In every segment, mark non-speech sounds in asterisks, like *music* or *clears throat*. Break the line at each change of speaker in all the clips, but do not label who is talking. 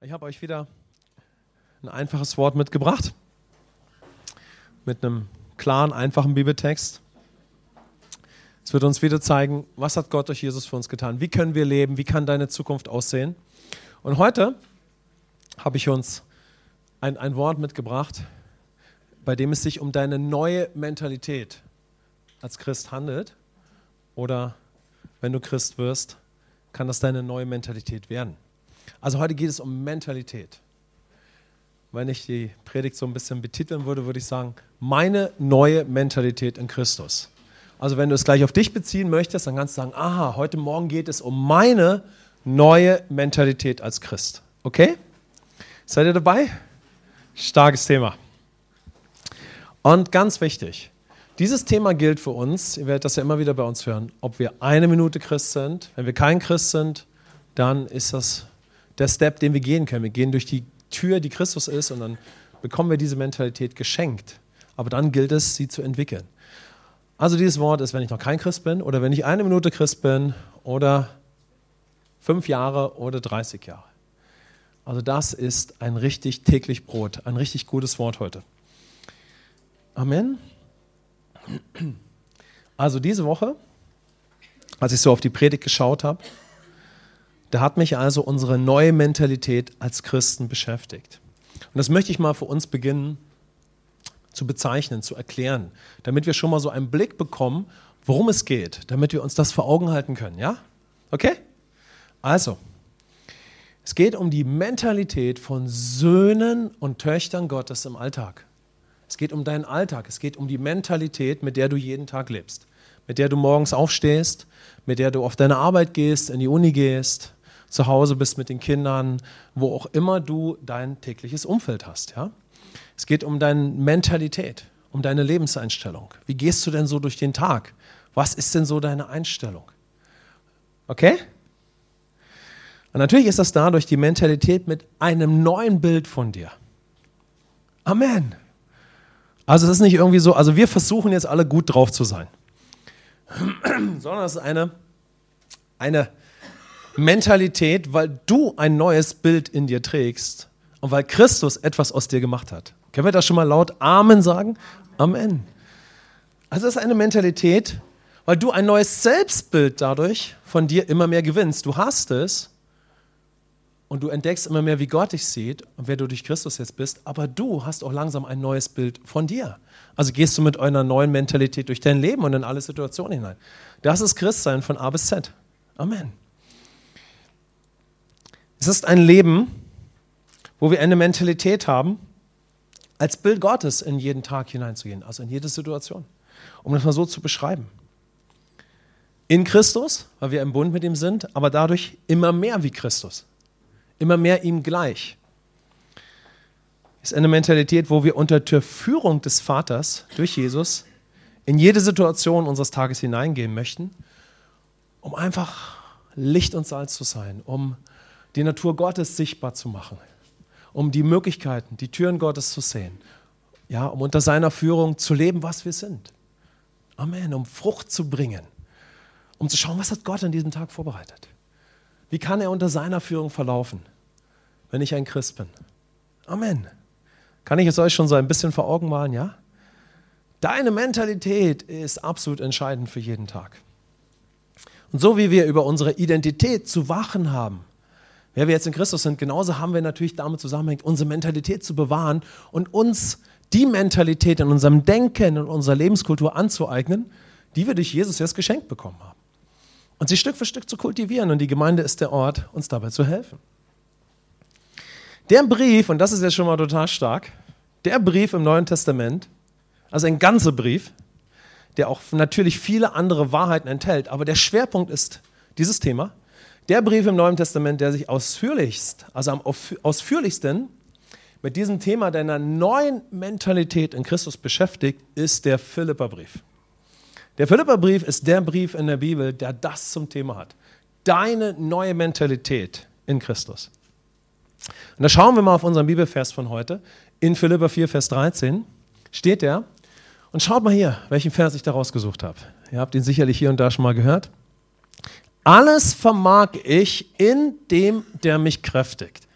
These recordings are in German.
Ich habe euch wieder ein einfaches Wort mitgebracht. Mit einem klaren, einfachen Bibeltext. Es wird uns wieder zeigen, was hat Gott durch Jesus für uns getan? Wie können wir leben? Wie kann deine Zukunft aussehen? Und heute habe ich uns ein, ein Wort mitgebracht, bei dem es sich um deine neue Mentalität als Christ handelt. Oder wenn du Christ wirst, kann das deine neue Mentalität werden. Also heute geht es um Mentalität. Wenn ich die Predigt so ein bisschen betiteln würde, würde ich sagen, meine neue Mentalität in Christus. Also wenn du es gleich auf dich beziehen möchtest, dann kannst du sagen, aha, heute Morgen geht es um meine neue Mentalität als Christ. Okay? Seid ihr dabei? Starkes Thema. Und ganz wichtig, dieses Thema gilt für uns, ihr werdet das ja immer wieder bei uns hören, ob wir eine Minute Christ sind. Wenn wir kein Christ sind, dann ist das der Step, den wir gehen können. Wir gehen durch die Tür, die Christus ist, und dann bekommen wir diese Mentalität geschenkt. Aber dann gilt es, sie zu entwickeln. Also dieses Wort ist, wenn ich noch kein Christ bin oder wenn ich eine Minute Christ bin oder fünf Jahre oder 30 Jahre. Also das ist ein richtig täglich Brot, ein richtig gutes Wort heute. Amen. Also diese Woche, als ich so auf die Predigt geschaut habe, da hat mich also unsere neue Mentalität als Christen beschäftigt. Und das möchte ich mal für uns beginnen zu bezeichnen, zu erklären, damit wir schon mal so einen Blick bekommen, worum es geht, damit wir uns das vor Augen halten können. Ja? Okay? Also, es geht um die Mentalität von Söhnen und Töchtern Gottes im Alltag. Es geht um deinen Alltag. Es geht um die Mentalität, mit der du jeden Tag lebst. Mit der du morgens aufstehst, mit der du auf deine Arbeit gehst, in die Uni gehst, zu Hause bist mit den Kindern, wo auch immer du dein tägliches Umfeld hast. Ja? Es geht um deine Mentalität, um deine Lebenseinstellung. Wie gehst du denn so durch den Tag? Was ist denn so deine Einstellung? Okay? Und natürlich ist das dadurch die Mentalität mit einem neuen Bild von dir. Amen. Also es ist nicht irgendwie so, also wir versuchen jetzt alle gut drauf zu sein, *clears throat* sondern es ist eine, eine Mentalität, weil du ein neues Bild in dir trägst und weil Christus etwas aus dir gemacht hat. Können wir das schon mal laut Amen sagen? Amen. Also es ist eine Mentalität, weil du ein neues Selbstbild dadurch von dir immer mehr gewinnst. Du hast es und du entdeckst immer mehr, wie Gott dich sieht und wer du durch Christus jetzt bist, aber du hast auch langsam ein neues Bild von dir. Also gehst du mit einer neuen Mentalität durch dein Leben und in alle Situationen hinein. Das ist Christsein von A bis Z. Amen. Es ist ein Leben, wo wir eine Mentalität haben, als Bild Gottes in jeden Tag hineinzugehen, also in jede Situation, um das mal so zu beschreiben. In Christus, weil wir im Bund mit ihm sind, aber dadurch immer mehr wie Christus, immer mehr ihm gleich. Es ist eine Mentalität, wo wir unter der Führung des Vaters durch Jesus in jede Situation unseres Tages hineingehen möchten, um einfach Licht und Salz zu sein, um die Natur Gottes sichtbar zu machen, um die Möglichkeiten, die Türen Gottes zu sehen, ja, um unter seiner Führung zu leben, was wir sind. Amen, um Frucht zu bringen, um zu schauen, was hat Gott an diesem Tag vorbereitet. Wie kann er unter seiner Führung verlaufen, wenn ich ein Christ bin? Amen. Kann ich es euch schon so ein bisschen vor Augen malen, ja? Deine Mentalität ist absolut entscheidend für jeden Tag. Und so wie wir über unsere Identität zu wachen haben, wer wir jetzt in Christus sind, genauso haben wir natürlich damit zusammenhängt, unsere Mentalität zu bewahren und uns die Mentalität in unserem Denken und unserer Lebenskultur anzueignen, die wir durch Jesus jetzt geschenkt bekommen haben. Und sie Stück für Stück zu kultivieren. Und die Gemeinde ist der Ort, uns dabei zu helfen. Der Brief, und das ist jetzt schon mal total stark, der Brief im Neuen Testament, also ein ganzer Brief, der auch natürlich viele andere Wahrheiten enthält, aber der Schwerpunkt ist dieses Thema, der Brief im Neuen Testament, der sich ausführlichst, also am ausführlichsten mit diesem Thema deiner neuen Mentalität in Christus beschäftigt, ist der Philipperbrief. Der Philipperbrief ist der Brief in der Bibel, der das zum Thema hat. Deine neue Mentalität in Christus. Und da schauen wir mal auf unseren Bibelvers von heute. In Philipper 4, Vers 13 steht der. Und schaut mal hier, welchen Vers ich da rausgesucht habe. Ihr habt ihn sicherlich hier und da schon mal gehört. Alles vermag ich in dem, der mich kräftigt.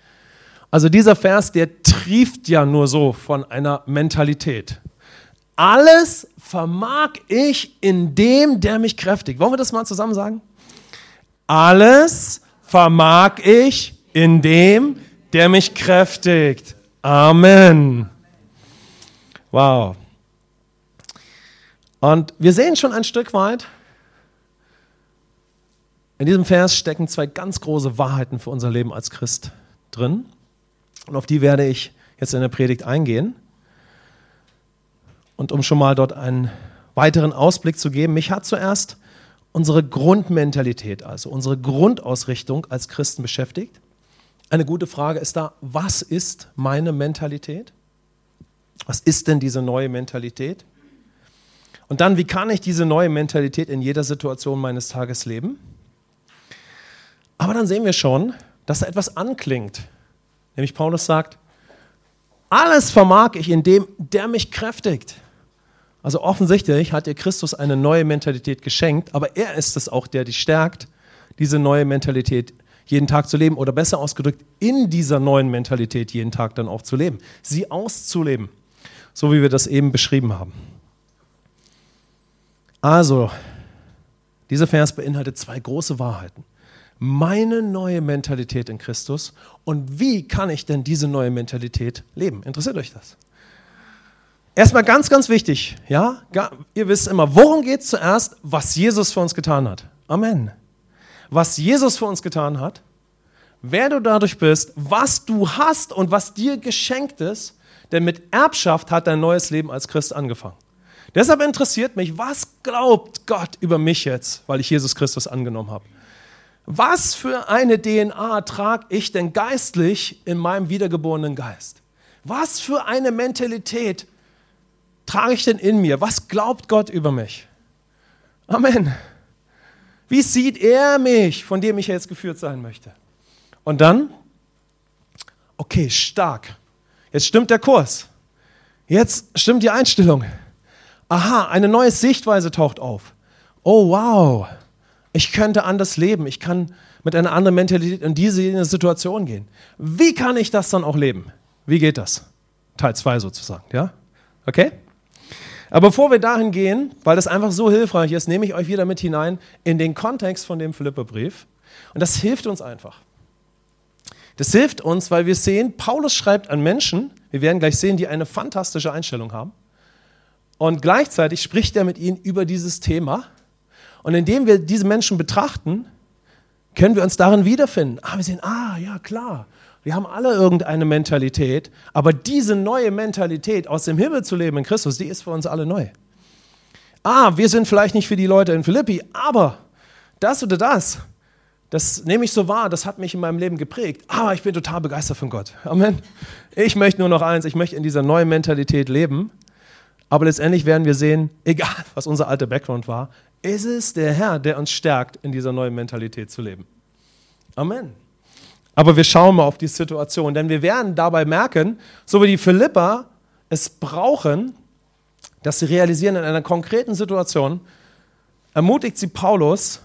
Also dieser Vers, der trieft ja nur so von einer Mentalität. Alles vermag ich in dem, der mich kräftigt. Wollen wir das mal zusammen sagen? Alles vermag ich in dem, der mich kräftigt. Amen. Wow. Und wir sehen schon ein Stück weit, in diesem Vers stecken zwei ganz große Wahrheiten für unser Leben als Christ drin. Und auf die werde ich jetzt in der Predigt eingehen. Und um schon mal dort einen weiteren Ausblick zu geben, mich hat zuerst unsere Grundmentalität, also unsere Grundausrichtung als Christen beschäftigt. Eine gute Frage ist da, was ist meine Mentalität? Was ist denn diese neue Mentalität? Und dann, wie kann ich diese neue Mentalität in jeder Situation meines Tages leben? Aber dann sehen wir schon, dass da etwas anklingt. Nämlich Paulus sagt, alles vermag ich in dem, der mich kräftigt. Also offensichtlich hat dir Christus eine neue Mentalität geschenkt, aber er ist es auch, der dich stärkt, diese neue Mentalität jeden Tag zu leben oder besser ausgedrückt, in dieser neuen Mentalität jeden Tag dann auch zu leben, sie auszuleben, so wie wir das eben beschrieben haben. Also, dieser Vers beinhaltet zwei große Wahrheiten meine neue Mentalität in Christus und wie kann ich denn diese neue Mentalität leben? Interessiert euch das? Erstmal ganz, ganz wichtig, ja, ihr wisst immer, worum geht es zuerst? Was Jesus für uns getan hat. Amen. Was Jesus für uns getan hat, wer du dadurch bist, was du hast und was dir geschenkt ist, denn mit Erbschaft hat dein neues Leben als Christ angefangen. Deshalb interessiert mich, was glaubt Gott über mich jetzt, weil ich Jesus Christus angenommen habe? Was für eine DNA trage ich denn geistlich in meinem wiedergeborenen Geist? Was für eine Mentalität trage ich denn in mir? Was glaubt Gott über mich? Amen. Wie sieht er mich, von dem ich jetzt geführt sein möchte? Und dann, okay, stark. Jetzt stimmt der Kurs. Jetzt stimmt die Einstellung. Aha, eine neue Sichtweise taucht auf. Oh, wow. Ich könnte anders leben. Ich kann mit einer anderen Mentalität in diese Situation gehen. Wie kann ich das dann auch leben? Wie geht das? Teil 2 sozusagen, ja? Okay? Aber bevor wir dahin gehen, weil das einfach so hilfreich ist, nehme ich euch wieder mit hinein in den Kontext von dem Philipperbrief. Und das hilft uns einfach. Das hilft uns, weil wir sehen, Paulus schreibt an Menschen, wir werden gleich sehen, die eine fantastische Einstellung haben. Und gleichzeitig spricht er mit ihnen über dieses Thema und indem wir diese Menschen betrachten, können wir uns darin wiederfinden. Ah, wir sehen, ah, ja, klar. Wir haben alle irgendeine Mentalität, aber diese neue Mentalität aus dem Himmel zu leben in Christus, die ist für uns alle neu. Ah, wir sind vielleicht nicht für die Leute in Philippi, aber das oder das, das nehme ich so wahr, das hat mich in meinem Leben geprägt. Aber ich bin total begeistert von Gott. Amen. Ich möchte nur noch eins, ich möchte in dieser neuen Mentalität leben. Aber letztendlich werden wir sehen, *laughs* egal was unser alter Background war, ist es der Herr, der uns stärkt, in dieser neuen Mentalität zu leben. Amen. Aber wir schauen mal auf die Situation, denn wir werden dabei merken, so wie die Philippa es brauchen, dass sie realisieren in einer konkreten Situation, ermutigt sie Paulus,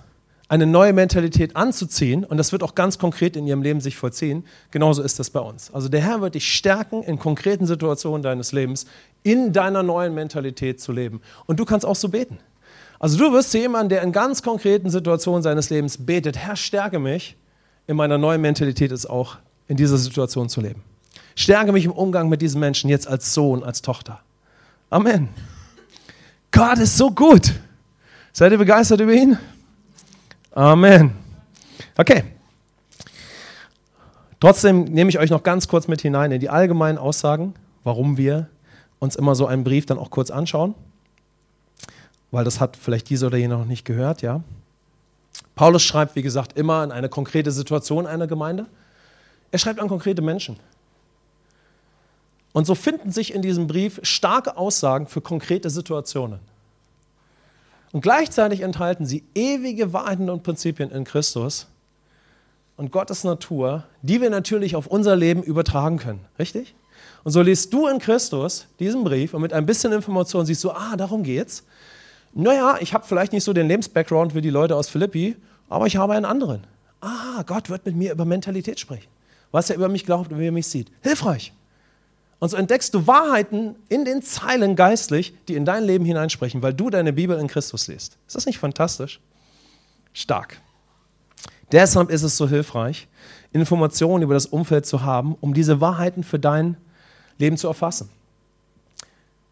eine neue Mentalität anzuziehen und das wird auch ganz konkret in ihrem Leben sich vollziehen. Genauso ist das bei uns. Also der Herr wird dich stärken, in konkreten Situationen deines Lebens in deiner neuen Mentalität zu leben. Und du kannst auch so beten. Also du wirst jemand, der in ganz konkreten Situationen seines Lebens betet, Herr, stärke mich, in meiner neuen Mentalität ist auch in dieser Situation zu leben. Stärke mich im Umgang mit diesen Menschen jetzt als Sohn, als Tochter. Amen. Gott ist so gut. Seid ihr begeistert über ihn? Amen. Okay. Trotzdem nehme ich euch noch ganz kurz mit hinein in die allgemeinen Aussagen, warum wir uns immer so einen Brief dann auch kurz anschauen weil das hat vielleicht dieser oder jener noch nicht gehört, ja. Paulus schreibt, wie gesagt, immer an eine konkrete Situation einer Gemeinde. Er schreibt an konkrete Menschen. Und so finden sich in diesem Brief starke Aussagen für konkrete Situationen. Und gleichzeitig enthalten sie ewige Wahrheiten und Prinzipien in Christus und Gottes Natur, die wir natürlich auf unser Leben übertragen können. Richtig? Und so liest du in Christus diesen Brief und mit ein bisschen Information siehst du, ah, darum geht's naja, ich habe vielleicht nicht so den Lebensbackground wie die Leute aus Philippi, aber ich habe einen anderen. Ah, Gott wird mit mir über Mentalität sprechen. was er über mich glaubt und wie er mich sieht. Hilfreich. Und so entdeckst du Wahrheiten in den Zeilen geistlich, die in dein Leben hineinsprechen, weil du deine Bibel in Christus liest. Ist das nicht fantastisch? Stark. Deshalb ist es so hilfreich, Informationen über das Umfeld zu haben, um diese Wahrheiten für dein Leben zu erfassen.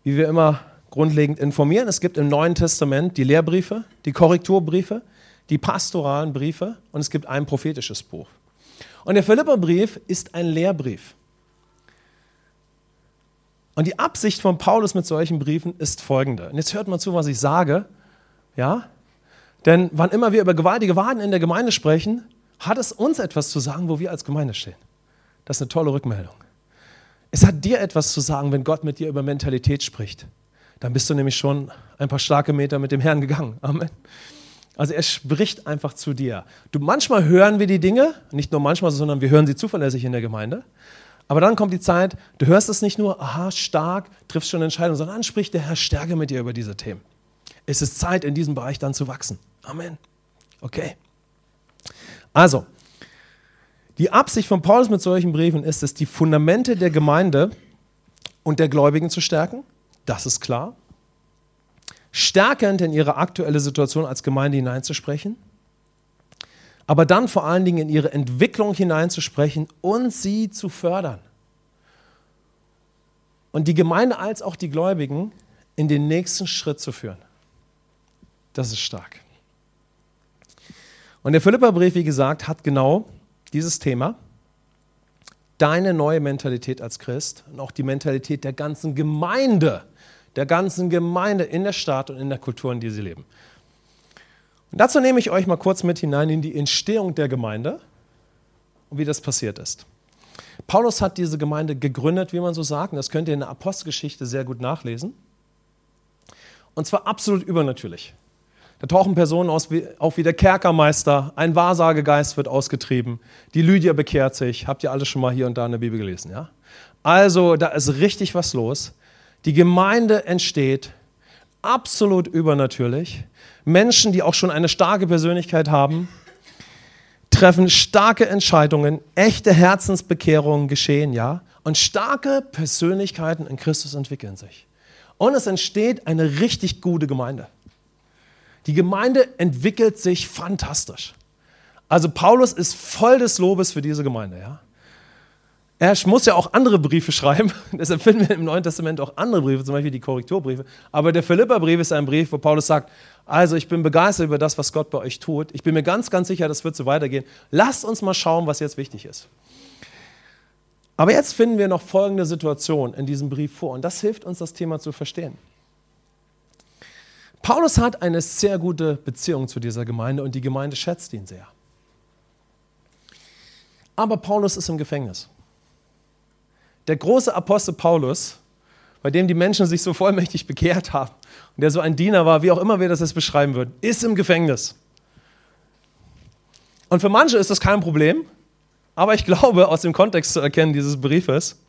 Wie wir immer grundlegend informieren, es gibt im Neuen Testament die Lehrbriefe, die Korrekturbriefe, die pastoralen Briefe und es gibt ein prophetisches Buch. Und der Philipperbrief ist ein Lehrbrief. Und die Absicht von Paulus mit solchen Briefen ist folgende. Und jetzt hört mal zu, was ich sage. Ja? Denn wann immer wir über gewaltige Wahrheiten in der Gemeinde sprechen, hat es uns etwas zu sagen, wo wir als Gemeinde stehen. Das ist eine tolle Rückmeldung. Es hat dir etwas zu sagen, wenn Gott mit dir über Mentalität spricht. Dann bist du nämlich schon ein paar starke Meter mit dem Herrn gegangen. Amen. Also er spricht einfach zu dir. Du, manchmal hören wir die Dinge, nicht nur manchmal, sondern wir hören sie zuverlässig in der Gemeinde. Aber dann kommt die Zeit, du hörst es nicht nur, aha, stark, triffst schon Entscheidungen, sondern dann spricht der Herr stärker mit dir über diese Themen. Es ist Zeit, in diesem Bereich dann zu wachsen. Amen. Okay. Also, die Absicht von Paulus mit solchen Briefen ist es, die Fundamente der Gemeinde und der Gläubigen zu stärken. Das ist klar. Stärkend in ihre aktuelle Situation als Gemeinde hineinzusprechen. Aber dann vor allen Dingen in ihre Entwicklung hineinzusprechen und sie zu fördern. Und die Gemeinde als auch die Gläubigen in den nächsten Schritt zu führen. Das ist stark. Und der Philipperbrief, wie gesagt, hat genau dieses Thema. Deine neue Mentalität als Christ und auch die Mentalität der ganzen Gemeinde, der ganzen Gemeinde in der Stadt und in der Kultur, in der sie leben. Und dazu nehme ich euch mal kurz mit hinein in die Entstehung der Gemeinde und wie das passiert ist. Paulus hat diese Gemeinde gegründet, wie man so sagt, das könnt ihr in der Apostelgeschichte sehr gut nachlesen. Und zwar absolut übernatürlich. Da tauchen Personen aus, auf wie der Kerkermeister, ein Wahrsagegeist wird ausgetrieben, die Lydia bekehrt sich. Habt ihr alle schon mal hier und da in der Bibel gelesen, ja? Also, da ist richtig was los. Die Gemeinde entsteht absolut übernatürlich. Menschen, die auch schon eine starke Persönlichkeit haben, treffen starke Entscheidungen, echte Herzensbekehrungen geschehen, ja? Und starke Persönlichkeiten in Christus entwickeln sich. Und es entsteht eine richtig gute Gemeinde. Die Gemeinde entwickelt sich fantastisch. Also Paulus ist voll des Lobes für diese Gemeinde. Ja? Er muss ja auch andere Briefe schreiben, *laughs* deshalb finden wir im Neuen Testament auch andere Briefe, zum Beispiel die Korrekturbriefe. Aber der Philipperbrief ist ein Brief, wo Paulus sagt, also ich bin begeistert über das, was Gott bei euch tut. Ich bin mir ganz, ganz sicher, das wird so weitergehen. Lasst uns mal schauen, was jetzt wichtig ist. Aber jetzt finden wir noch folgende Situation in diesem Brief vor und das hilft uns, das Thema zu verstehen. Paulus hat eine sehr gute Beziehung zu dieser Gemeinde und die Gemeinde schätzt ihn sehr. Aber Paulus ist im Gefängnis. Der große Apostel Paulus, bei dem die Menschen sich so vollmächtig bekehrt haben und der so ein Diener war, wie auch immer wir das jetzt beschreiben würden, ist im Gefängnis. Und für manche ist das kein Problem, aber ich glaube, aus dem Kontext zu erkennen dieses Briefes,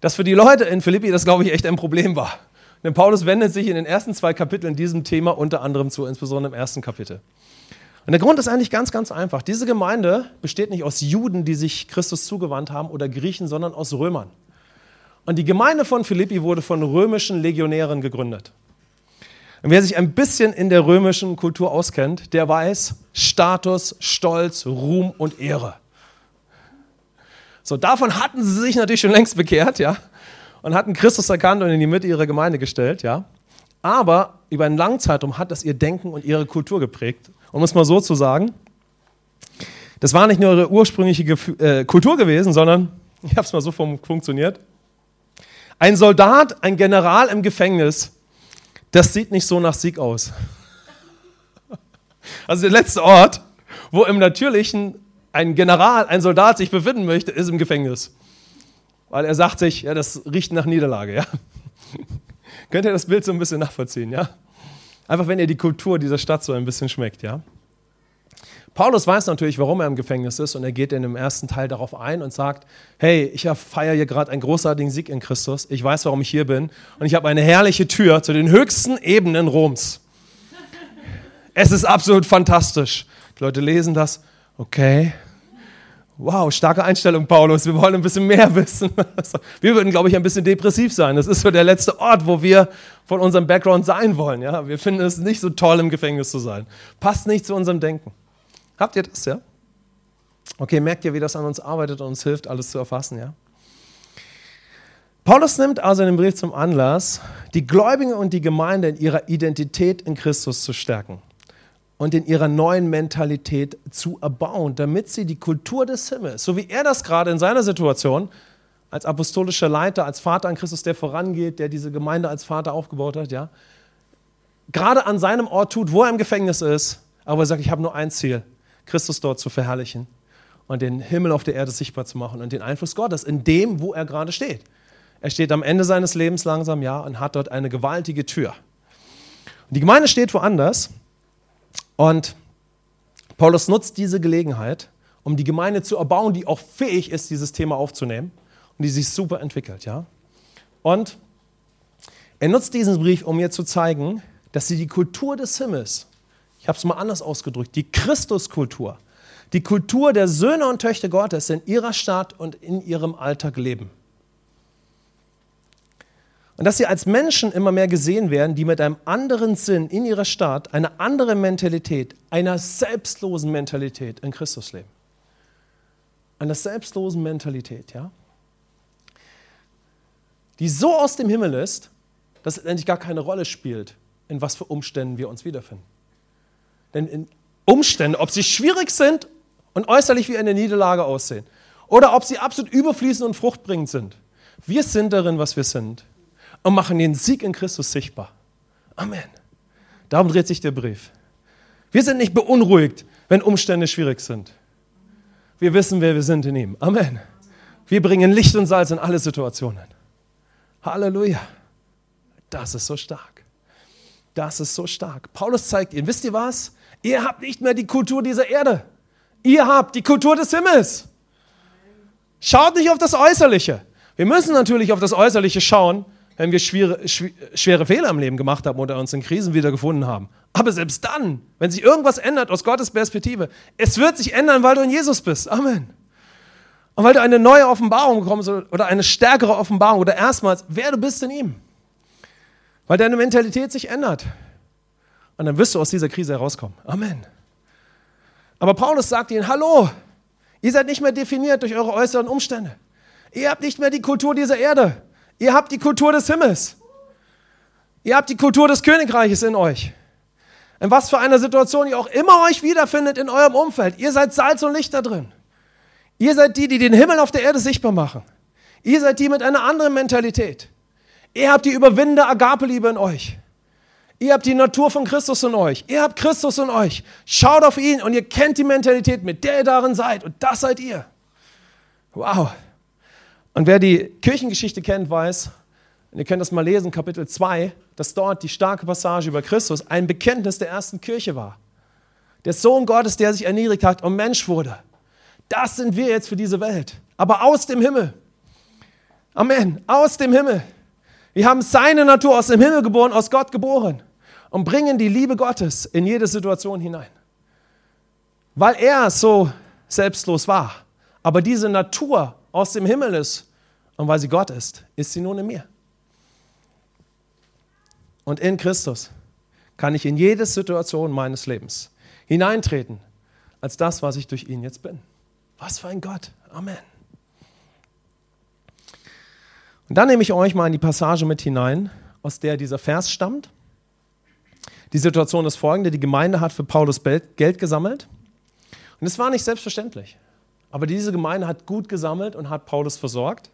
dass für die Leute in Philippi das, glaube ich, echt ein Problem war. Denn Paulus wendet sich in den ersten zwei Kapiteln diesem Thema unter anderem zu, insbesondere im ersten Kapitel. Und der Grund ist eigentlich ganz, ganz einfach. Diese Gemeinde besteht nicht aus Juden, die sich Christus zugewandt haben, oder Griechen, sondern aus Römern. Und die Gemeinde von Philippi wurde von römischen Legionären gegründet. Und wer sich ein bisschen in der römischen Kultur auskennt, der weiß Status, Stolz, Ruhm und Ehre. So, davon hatten sie sich natürlich schon längst bekehrt, ja und hatten Christus erkannt und in die Mitte ihrer Gemeinde gestellt, ja. Aber über einen langen Zeitraum hat das ihr Denken und ihre Kultur geprägt. Um es mal so zu sagen, das war nicht nur ihre ursprüngliche Gef äh, Kultur gewesen, sondern, *laughs* ich habe es mal so funktioniert, ein Soldat, ein General im Gefängnis, das sieht nicht so nach Sieg aus. *laughs* Also der letzte Ort, wo im Natürlichen ein General, ein Soldat sich befinden möchte, ist im Gefängnis weil er sagt sich, ja, das riecht nach Niederlage, ja. *laughs* Könnt ihr das Bild so ein bisschen nachvollziehen, ja? Einfach wenn ihr die Kultur dieser Stadt so ein bisschen schmeckt, ja? Paulus weiß natürlich, warum er im Gefängnis ist und er geht in dem ersten Teil darauf ein und sagt, hey, ich feiere hier gerade einen großartigen Sieg in Christus, ich weiß, warum ich hier bin und ich habe eine herrliche Tür zu den höchsten Ebenen Roms. Es ist absolut fantastisch. Die Leute lesen das, okay, Wow, starke Einstellung, Paulus. Wir wollen ein bisschen mehr *laughs* wissen. Wir würden, glaube ich, ein bisschen depressiv sein. Das ist so der letzte Ort, wo wir von unserem Background sein wollen. Ja? Wir finden es nicht so toll, im Gefängnis zu sein. Passt nicht zu unserem Denken. Habt ihr das, ja? Okay, merkt ihr, wie das an uns arbeitet und uns hilft, alles zu erfassen, ja? Paulus nimmt also den Brief zum Anlass, die Gläubigen und die Gemeinde in ihrer Identität in Christus zu stärken und in ihrer neuen Mentalität zu erbauen, damit sie die Kultur des Himmels, so wie er das gerade in seiner Situation als apostolischer Leiter, als Vater an Christus, der vorangeht, der diese Gemeinde als Vater aufgebaut hat, ja, gerade an seinem Ort tut, wo er im Gefängnis ist, aber er sagt, ich habe nur ein Ziel, Christus dort zu verherrlichen und den Himmel auf der Erde sichtbar zu machen und den Einfluss Gottes in dem, wo er gerade steht. Er steht am Ende seines Lebens langsam, ja, und hat dort eine gewaltige Tür. Und die Gemeinde steht woanders und Paulus nutzt diese Gelegenheit, um die Gemeinde zu erbauen, die auch fähig ist, dieses Thema aufzunehmen und die sich super entwickelt. Ja? Und er nutzt diesen Brief, um mir zu zeigen, dass sie die Kultur des Himmels, ich habe es mal anders ausgedrückt, die Christuskultur, die Kultur der Söhne und Töchter Gottes in ihrer Stadt und in ihrem Alltag leben. Und dass sie als Menschen immer mehr gesehen werden, die mit einem anderen Sinn in ihrer Stadt, einer anderen Mentalität, einer selbstlosen Mentalität in Christus leben. Einer selbstlosen Mentalität, ja? Die so aus dem Himmel ist, dass es endlich gar keine Rolle spielt, in was für Umständen wir uns wiederfinden. Denn in Umständen, ob sie schwierig sind und äußerlich wie eine Niederlage aussehen, oder ob sie absolut überfließend und fruchtbringend sind, wir sind darin, was wir sind und machen den Sieg in Christus sichtbar. Amen. Darum dreht sich der Brief. Wir sind nicht beunruhigt, wenn Umstände schwierig sind. Wir wissen, wer wir sind in ihm. Amen. Wir bringen Licht und Salz in alle Situationen. Halleluja. Das ist so stark. Das ist so stark. Paulus zeigt ihnen, wisst ihr was? Ihr habt nicht mehr die Kultur dieser Erde. Ihr habt die Kultur des Himmels. Schaut nicht auf das Äußerliche. Wir müssen natürlich auf das Äußerliche schauen, wenn wir schwere, schwere Fehler im Leben gemacht haben oder uns in Krisen wiedergefunden haben. Aber selbst dann, wenn sich irgendwas ändert aus Gottes Perspektive, es wird sich ändern, weil du in Jesus bist. Amen. Und weil du eine neue Offenbarung bekommst oder eine stärkere Offenbarung oder erstmals, wer du bist in ihm. Weil deine Mentalität sich ändert. Und dann wirst du aus dieser Krise herauskommen. Amen. Aber Paulus sagt ihnen, hallo, ihr seid nicht mehr definiert durch eure äußeren Umstände. Ihr habt nicht mehr die Kultur dieser Erde. Ihr habt die Kultur des Himmels. Ihr habt die Kultur des Königreiches in euch. In was für einer Situation ihr auch immer euch wiederfindet in eurem Umfeld. Ihr seid Salz und Licht da drin. Ihr seid die, die den Himmel auf der Erde sichtbar machen. Ihr seid die mit einer anderen Mentalität. Ihr habt die überwindende Agape-Liebe in euch. Ihr habt die Natur von Christus in euch. Ihr habt Christus in euch. Schaut auf ihn und ihr kennt die Mentalität, mit der ihr darin seid. Und das seid ihr. Wow. Und wer die Kirchengeschichte kennt, weiß, und ihr könnt das mal lesen, Kapitel 2, dass dort die starke Passage über Christus ein Bekenntnis der ersten Kirche war. Der Sohn Gottes, der sich erniedrigt hat und Mensch wurde. Das sind wir jetzt für diese Welt. Aber aus dem Himmel. Amen. Aus dem Himmel. Wir haben seine Natur aus dem Himmel geboren, aus Gott geboren und bringen die Liebe Gottes in jede Situation hinein. Weil er so selbstlos war. Aber diese Natur aus dem Himmel ist und weil sie Gott ist, ist sie nun in mir. Und in Christus kann ich in jede Situation meines Lebens hineintreten als das, was ich durch ihn jetzt bin. Was für ein Gott. Amen. Und dann nehme ich euch mal in die Passage mit hinein, aus der dieser Vers stammt. Die Situation ist folgende: Die Gemeinde hat für Paulus Geld gesammelt. Und es war nicht selbstverständlich. Aber diese Gemeinde hat gut gesammelt und hat Paulus versorgt.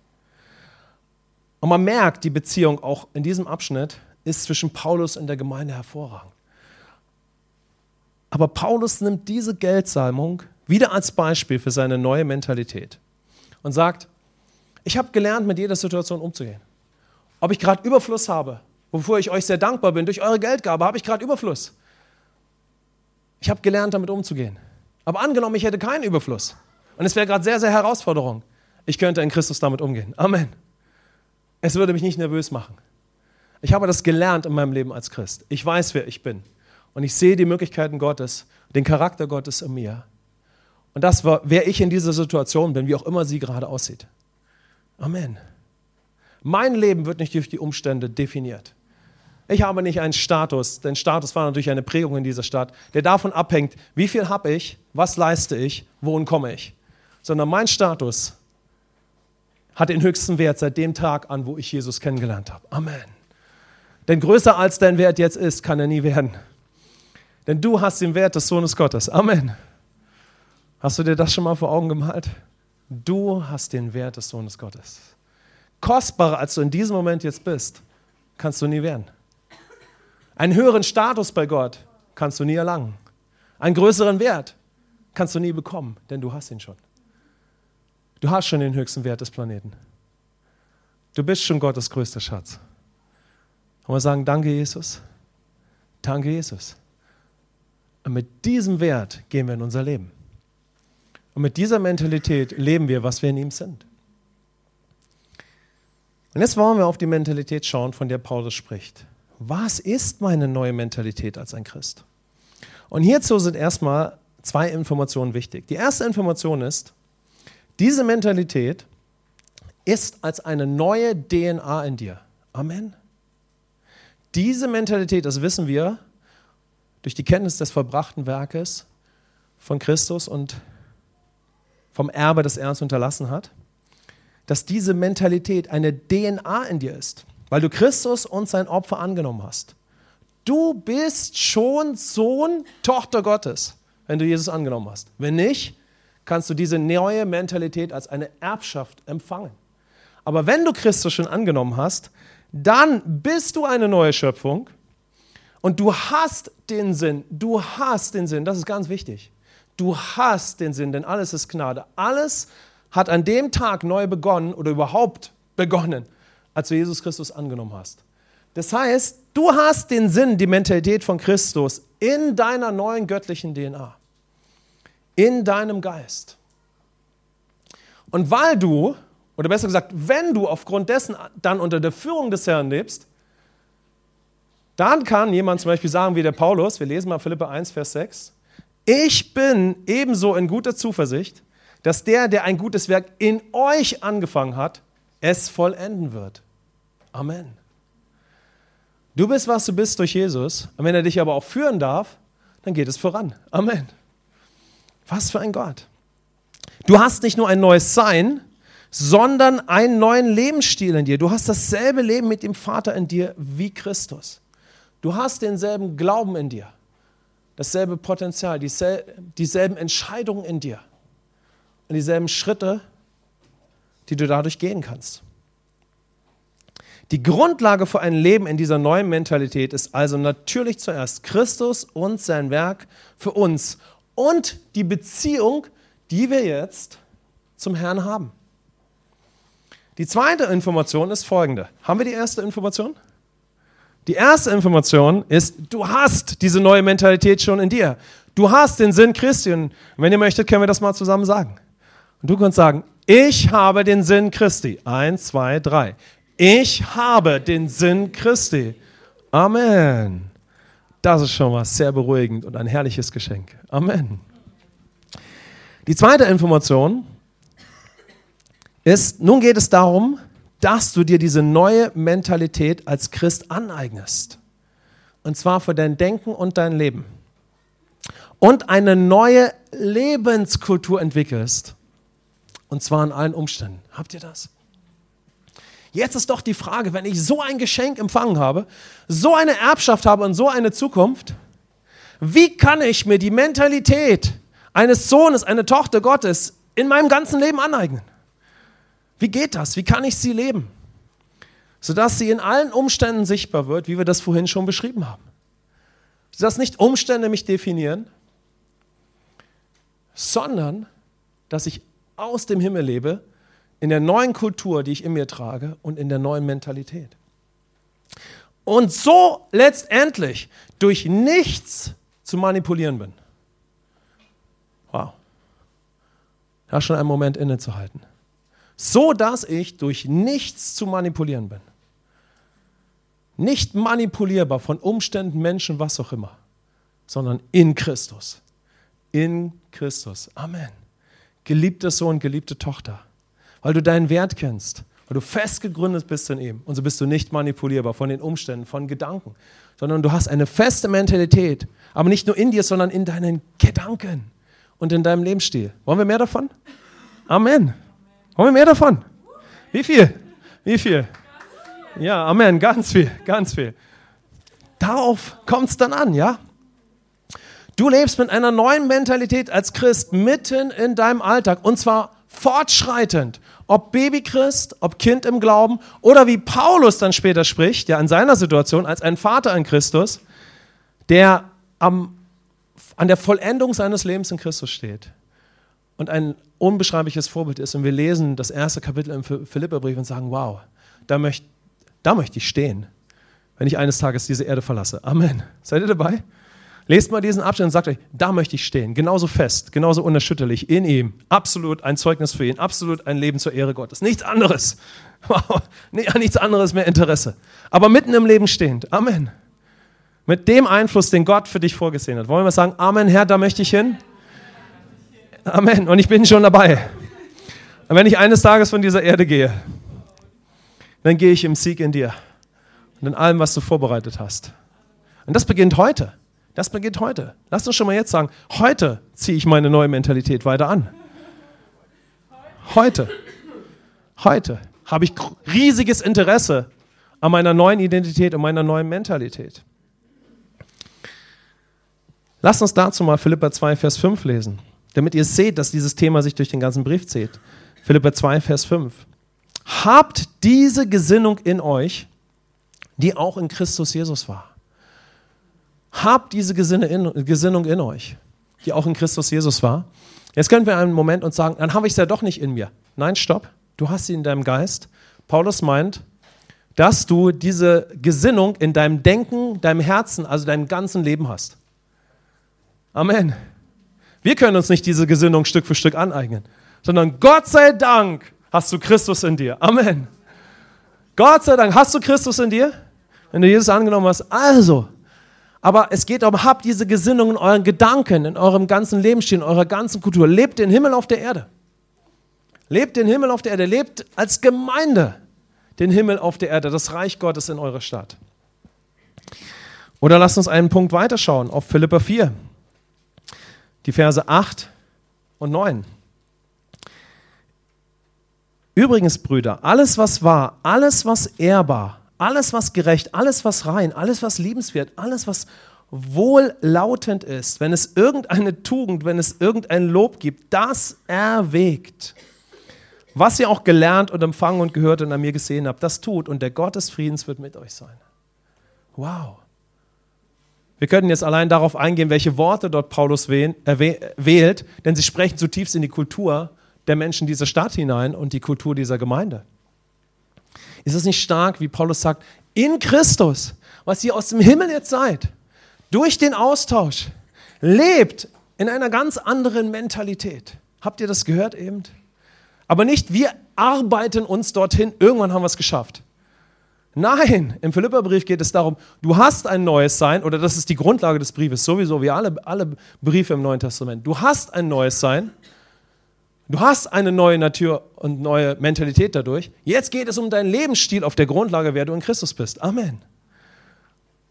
Und man merkt, die Beziehung auch in diesem Abschnitt ist zwischen Paulus und der Gemeinde hervorragend. Aber Paulus nimmt diese Geldsalmung wieder als Beispiel für seine neue Mentalität und sagt, ich habe gelernt, mit jeder Situation umzugehen. Ob ich gerade Überfluss habe, wofür ich euch sehr dankbar bin, durch eure Geldgabe habe ich gerade Überfluss. Ich habe gelernt, damit umzugehen. Aber angenommen, ich hätte keinen Überfluss und es wäre gerade sehr, sehr Herausforderung. Ich könnte in Christus damit umgehen. Amen. Es würde mich nicht nervös machen. Ich habe das gelernt in meinem Leben als Christ. Ich weiß, wer ich bin. Und ich sehe die Möglichkeiten Gottes, den Charakter Gottes in mir. Und das war, wer ich in dieser Situation bin, wie auch immer sie gerade aussieht. Amen. Mein Leben wird nicht durch die Umstände definiert. Ich habe nicht einen Status, denn Status war natürlich eine Prägung in dieser Stadt, der davon abhängt, wie viel habe ich, was leiste ich, wohin komme ich. Sondern mein Status hat den höchsten Wert seit dem Tag an, wo ich Jesus kennengelernt habe. Amen. Denn größer als dein Wert jetzt ist, kann er nie werden. Denn du hast den Wert des Sohnes Gottes. Amen. Hast du dir das schon mal vor Augen gemalt? Du hast den Wert des Sohnes Gottes. Kostbarer, als du in diesem Moment jetzt bist, kannst du nie werden. Einen höheren Status bei Gott kannst du nie erlangen. Einen größeren Wert kannst du nie bekommen, denn du hast ihn schon. Du hast schon den höchsten Wert des Planeten. Du bist schon Gottes größter Schatz. Und wir sagen, danke Jesus, danke Jesus. Und mit diesem Wert gehen wir in unser Leben. Und mit dieser Mentalität leben wir, was wir in ihm sind. Und jetzt wollen wir auf die Mentalität schauen, von der Paulus spricht. Was ist meine neue Mentalität als ein Christ? Und hierzu sind erstmal zwei Informationen wichtig. Die erste Information ist, diese Mentalität ist als eine neue DNA in dir. Amen. Diese Mentalität, das wissen wir durch die Kenntnis des verbrachten Werkes von Christus und vom Erbe, das er uns unterlassen hat, dass diese Mentalität eine DNA in dir ist, weil du Christus und sein Opfer angenommen hast. Du bist schon Sohn, Tochter Gottes, wenn du Jesus angenommen hast. Wenn nicht, kannst du diese neue Mentalität als eine Erbschaft empfangen. Aber wenn du Christus schon angenommen hast, dann bist du eine neue Schöpfung und du hast den Sinn. Du hast den Sinn, das ist ganz wichtig. Du hast den Sinn, denn alles ist Gnade. Alles hat an dem Tag neu begonnen oder überhaupt begonnen, als du Jesus Christus angenommen hast. Das heißt, du hast den Sinn, die Mentalität von Christus in deiner neuen göttlichen DNA in deinem Geist. Und weil du, oder besser gesagt, wenn du aufgrund dessen dann unter der Führung des Herrn lebst, dann kann jemand zum Beispiel sagen, wie der Paulus, wir lesen mal Philippe 1, Vers 6, ich bin ebenso in guter Zuversicht, dass der, der ein gutes Werk in euch angefangen hat, es vollenden wird. Amen. Du bist, was du bist durch Jesus. Und wenn er dich aber auch führen darf, dann geht es voran. Amen. Was für ein Gott. Du hast nicht nur ein neues Sein, sondern einen neuen Lebensstil in dir. Du hast dasselbe Leben mit dem Vater in dir wie Christus. Du hast denselben Glauben in dir, dasselbe Potenzial, dieselben Entscheidungen in dir und dieselben Schritte, die du dadurch gehen kannst. Die Grundlage für ein Leben in dieser neuen Mentalität ist also natürlich zuerst Christus und sein Werk für uns und die Beziehung, die wir jetzt zum Herrn haben. Die zweite Information ist folgende. Haben wir die erste Information? Die erste Information ist, du hast diese neue Mentalität schon in dir. Du hast den Sinn Christi. Und wenn ihr möchtet, können wir das mal zusammen sagen. Und du kannst sagen, ich habe den Sinn Christi. Eins, zwei, drei. Ich habe den Sinn Christi. Amen. Das ist schon mal sehr beruhigend und ein herrliches Geschenk. Amen. Die zweite Information ist, nun geht es darum, dass du dir diese neue Mentalität als Christ aneignest. Und zwar für dein Denken und dein Leben. Und eine neue Lebenskultur entwickelst. Und zwar in allen Umständen. Habt ihr das? Jetzt ist doch die Frage, wenn ich so ein Geschenk empfangen habe, so eine Erbschaft habe und so eine Zukunft, wie kann ich mir die Mentalität eines Sohnes, eine Tochter Gottes in meinem ganzen Leben aneignen? Wie geht das? Wie kann ich sie leben? Sodass sie in allen Umständen sichtbar wird, wie wir das vorhin schon beschrieben haben. Sodass nicht Umstände mich definieren, sondern dass ich aus dem Himmel lebe in der neuen Kultur, die ich in mir trage und in der neuen Mentalität. Und so letztendlich durch nichts zu manipulieren bin. Wow. Da schon einen Moment innezuhalten. So dass ich durch nichts zu manipulieren bin. Nicht manipulierbar von Umständen, Menschen, was auch immer, sondern in Christus. In Christus. Amen. geliebter Sohn, geliebte Tochter. Weil du deinen Wert kennst, weil du fest gegründet bist in ihm. Und so bist du nicht manipulierbar von den Umständen, von Gedanken, sondern du hast eine feste Mentalität, aber nicht nur in dir, sondern in deinen Gedanken und in deinem Lebensstil. Wollen wir mehr davon? Amen. Wollen wir mehr davon? Wie viel? Wie viel? Ja, Amen. Ganz viel, ganz viel. Darauf kommt es dann an, ja? Du lebst mit einer neuen Mentalität als Christ mitten in deinem Alltag und zwar fortschreitend. Ob Babychrist, ob Kind im Glauben oder wie Paulus dann später spricht, ja in seiner Situation als ein Vater in Christus, der am, an der Vollendung seines Lebens in Christus steht und ein unbeschreibliches Vorbild ist. Und wir lesen das erste Kapitel im Philipperbrief und sagen, wow, da möchte da möcht ich stehen, wenn ich eines Tages diese Erde verlasse. Amen. Seid ihr dabei? Lest mal diesen Abschnitt und sagt euch, da möchte ich stehen, genauso fest, genauso unerschütterlich in ihm. Absolut ein Zeugnis für ihn, absolut ein Leben zur Ehre Gottes. Nichts anderes. *laughs* Nichts anderes mehr Interesse. Aber mitten im Leben stehend. Amen. Mit dem Einfluss, den Gott für dich vorgesehen hat. Wollen wir sagen, Amen, Herr, da möchte ich hin? Amen. Und ich bin schon dabei. Und wenn ich eines Tages von dieser Erde gehe, dann gehe ich im Sieg in dir und in allem, was du vorbereitet hast. Und das beginnt heute. Das beginnt heute. Lass uns schon mal jetzt sagen, heute ziehe ich meine neue Mentalität weiter an. Heute. Heute habe ich riesiges Interesse an meiner neuen Identität und meiner neuen Mentalität. Lasst uns dazu mal Philippa 2, Vers 5 lesen, damit ihr seht, dass dieses Thema sich durch den ganzen Brief zieht. Philippa 2, Vers 5. Habt diese Gesinnung in euch, die auch in Christus Jesus war. Habt diese Gesinnung in euch, die auch in Christus Jesus war. Jetzt können wir einen Moment und sagen, dann habe ich es ja doch nicht in mir. Nein, stopp. Du hast sie in deinem Geist. Paulus meint, dass du diese Gesinnung in deinem Denken, deinem Herzen, also deinem ganzen Leben hast. Amen. Wir können uns nicht diese Gesinnung Stück für Stück aneignen, sondern Gott sei Dank hast du Christus in dir. Amen. Gott sei Dank hast du Christus in dir, wenn du Jesus angenommen hast. Also, aber es geht darum, habt diese Gesinnung in euren Gedanken, in eurem ganzen Lebensstil, in eurer ganzen Kultur. Lebt den Himmel auf der Erde. Lebt den Himmel auf der Erde. Lebt als Gemeinde den Himmel auf der Erde, das Reich Gottes in eurer Stadt. Oder lasst uns einen Punkt weiterschauen auf Philippa 4, die Verse 8 und 9. Übrigens, Brüder, alles, was wahr, alles, was ehrbar, alles, was gerecht, alles, was rein, alles, was liebenswert, alles, was wohllautend ist, wenn es irgendeine Tugend, wenn es irgendein Lob gibt, das erwägt. Was ihr auch gelernt und empfangen und gehört und an mir gesehen habt, das tut und der Gott des Friedens wird mit euch sein. Wow. Wir könnten jetzt allein darauf eingehen, welche Worte dort Paulus wählt, denn sie sprechen zutiefst in die Kultur der Menschen dieser Stadt hinein und die Kultur dieser Gemeinde. Ist es nicht stark, wie Paulus sagt, in Christus, was ihr aus dem Himmel jetzt seid, durch den Austausch, lebt in einer ganz anderen Mentalität. Habt ihr das gehört eben? Aber nicht, wir arbeiten uns dorthin, irgendwann haben wir es geschafft. Nein, im Philipperbrief geht es darum, du hast ein neues Sein, oder das ist die Grundlage des Briefes, sowieso wie alle, alle Briefe im Neuen Testament. Du hast ein neues Sein Du hast eine neue Natur und neue Mentalität dadurch. Jetzt geht es um deinen Lebensstil auf der Grundlage, wer du in Christus bist. Amen.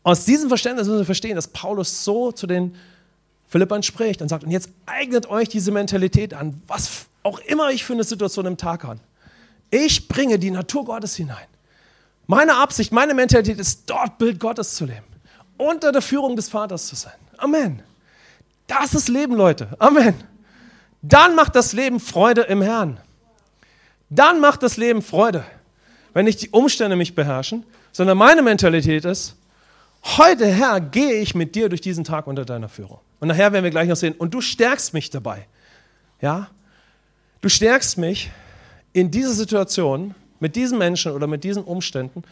Aus diesem Verständnis müssen wir verstehen, dass Paulus so zu den Philippern spricht und sagt, und jetzt eignet euch diese Mentalität an, was auch immer ich für eine Situation im Tag habe. Ich bringe die Natur Gottes hinein. Meine Absicht, meine Mentalität ist, dort Bild Gottes zu leben. Unter der Führung des Vaters zu sein. Amen. Das ist Leben, Leute. Amen. Dann macht das Leben Freude im Herrn. Dann macht das Leben Freude, wenn nicht die Umstände mich beherrschen, sondern meine Mentalität ist, heute Herr, gehe ich mit dir durch diesen Tag unter deiner Führung. Und nachher werden wir gleich noch sehen, und du stärkst mich dabei. Ja? Du stärkst mich in dieser Situation, mit diesen Menschen oder mit diesen Umständen,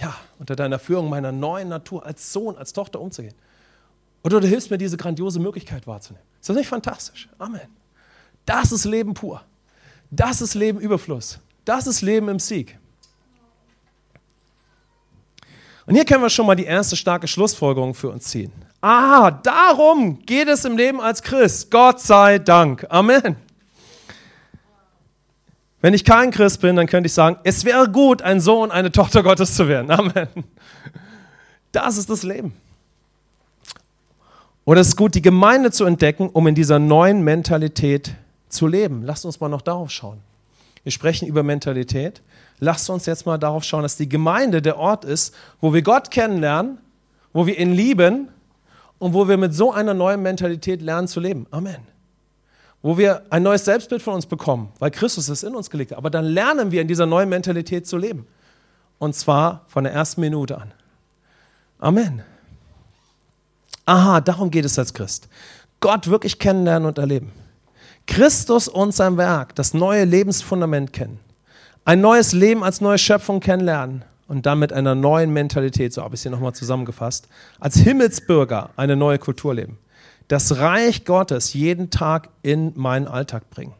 ja, unter deiner Führung meiner neuen Natur als Sohn, als Tochter umzugehen. Oder du hilfst mir, diese grandiose Möglichkeit wahrzunehmen. Ist das nicht fantastisch? Amen. Das ist Leben pur. Das ist Leben Überfluss. Das ist Leben im Sieg. Und hier können wir schon mal die erste starke Schlussfolgerung für uns ziehen. Aha, darum geht es im Leben als Christ. Gott sei Dank. Amen. Wenn ich kein Christ bin, dann könnte ich sagen, es wäre gut, ein Sohn, eine Tochter Gottes zu werden. Amen. Das ist das Leben. Oder es ist gut, die Gemeinde zu entdecken, um in dieser neuen Mentalität zu leben. Lasst uns mal noch darauf schauen. Wir sprechen über Mentalität. Lasst uns jetzt mal darauf schauen, dass die Gemeinde der Ort ist, wo wir Gott kennenlernen, wo wir ihn lieben und wo wir mit so einer neuen Mentalität lernen zu leben. Amen. Wo wir ein neues Selbstbild von uns bekommen, weil Christus es in uns gelegt hat. Aber dann lernen wir in dieser neuen Mentalität zu leben. Und zwar von der ersten Minute an. Amen. Aha, darum geht es als Christ. Gott wirklich kennenlernen und erleben. Christus und sein Werk, das neue Lebensfundament kennen. Ein neues Leben als neue Schöpfung kennenlernen und dann mit einer neuen Mentalität, so habe ich es hier nochmal zusammengefasst, als Himmelsbürger eine neue Kultur leben. Das Reich Gottes jeden Tag in meinen Alltag bringen.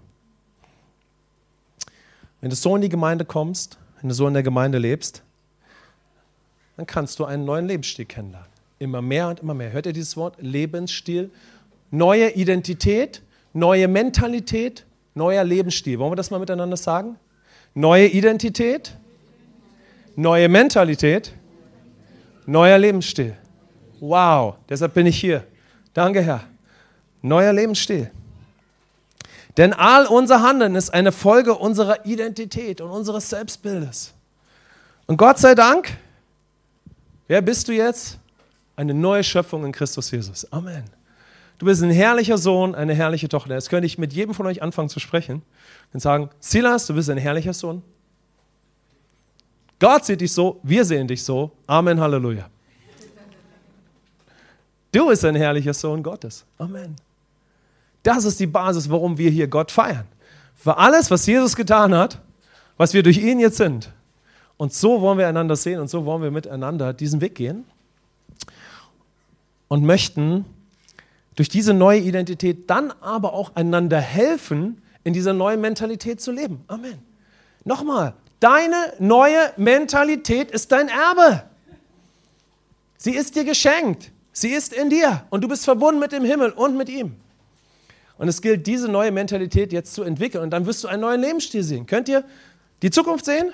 Wenn du so in die Gemeinde kommst, wenn du so in der Gemeinde lebst, dann kannst du einen neuen Lebensstil kennenlernen. Immer mehr und immer mehr. Hört ihr dieses Wort? Lebensstil. Neue Identität, neue Mentalität, neuer Lebensstil. Wollen wir das mal miteinander sagen? Neue Identität, neue Mentalität, neuer Lebensstil. Wow, deshalb bin ich hier. Danke, Herr. Neuer Lebensstil. Denn all unser Handeln ist eine Folge unserer Identität und unseres Selbstbildes. Und Gott sei Dank, wer bist du jetzt? Eine neue Schöpfung in Christus Jesus. Amen. Du bist ein herrlicher Sohn, eine herrliche Tochter. Jetzt könnte ich mit jedem von euch anfangen zu sprechen und sagen, Silas, du bist ein herrlicher Sohn. Gott sieht dich so, wir sehen dich so. Amen, Halleluja. Du bist ein herrlicher Sohn Gottes. Amen. Das ist die Basis, warum wir hier Gott feiern. Für alles, was Jesus getan hat, was wir durch ihn jetzt sind. Und so wollen wir einander sehen und so wollen wir miteinander diesen Weg gehen und möchten durch diese neue Identität dann aber auch einander helfen, in dieser neuen Mentalität zu leben. Amen. Nochmal, Deine neue Mentalität ist dein Erbe. Sie ist dir geschenkt. Sie ist in dir und du bist verbunden mit dem Himmel und mit ihm. Und es gilt, diese neue Mentalität jetzt zu entwickeln und dann wirst du einen neuen Lebensstil sehen. Könnt ihr die Zukunft sehen?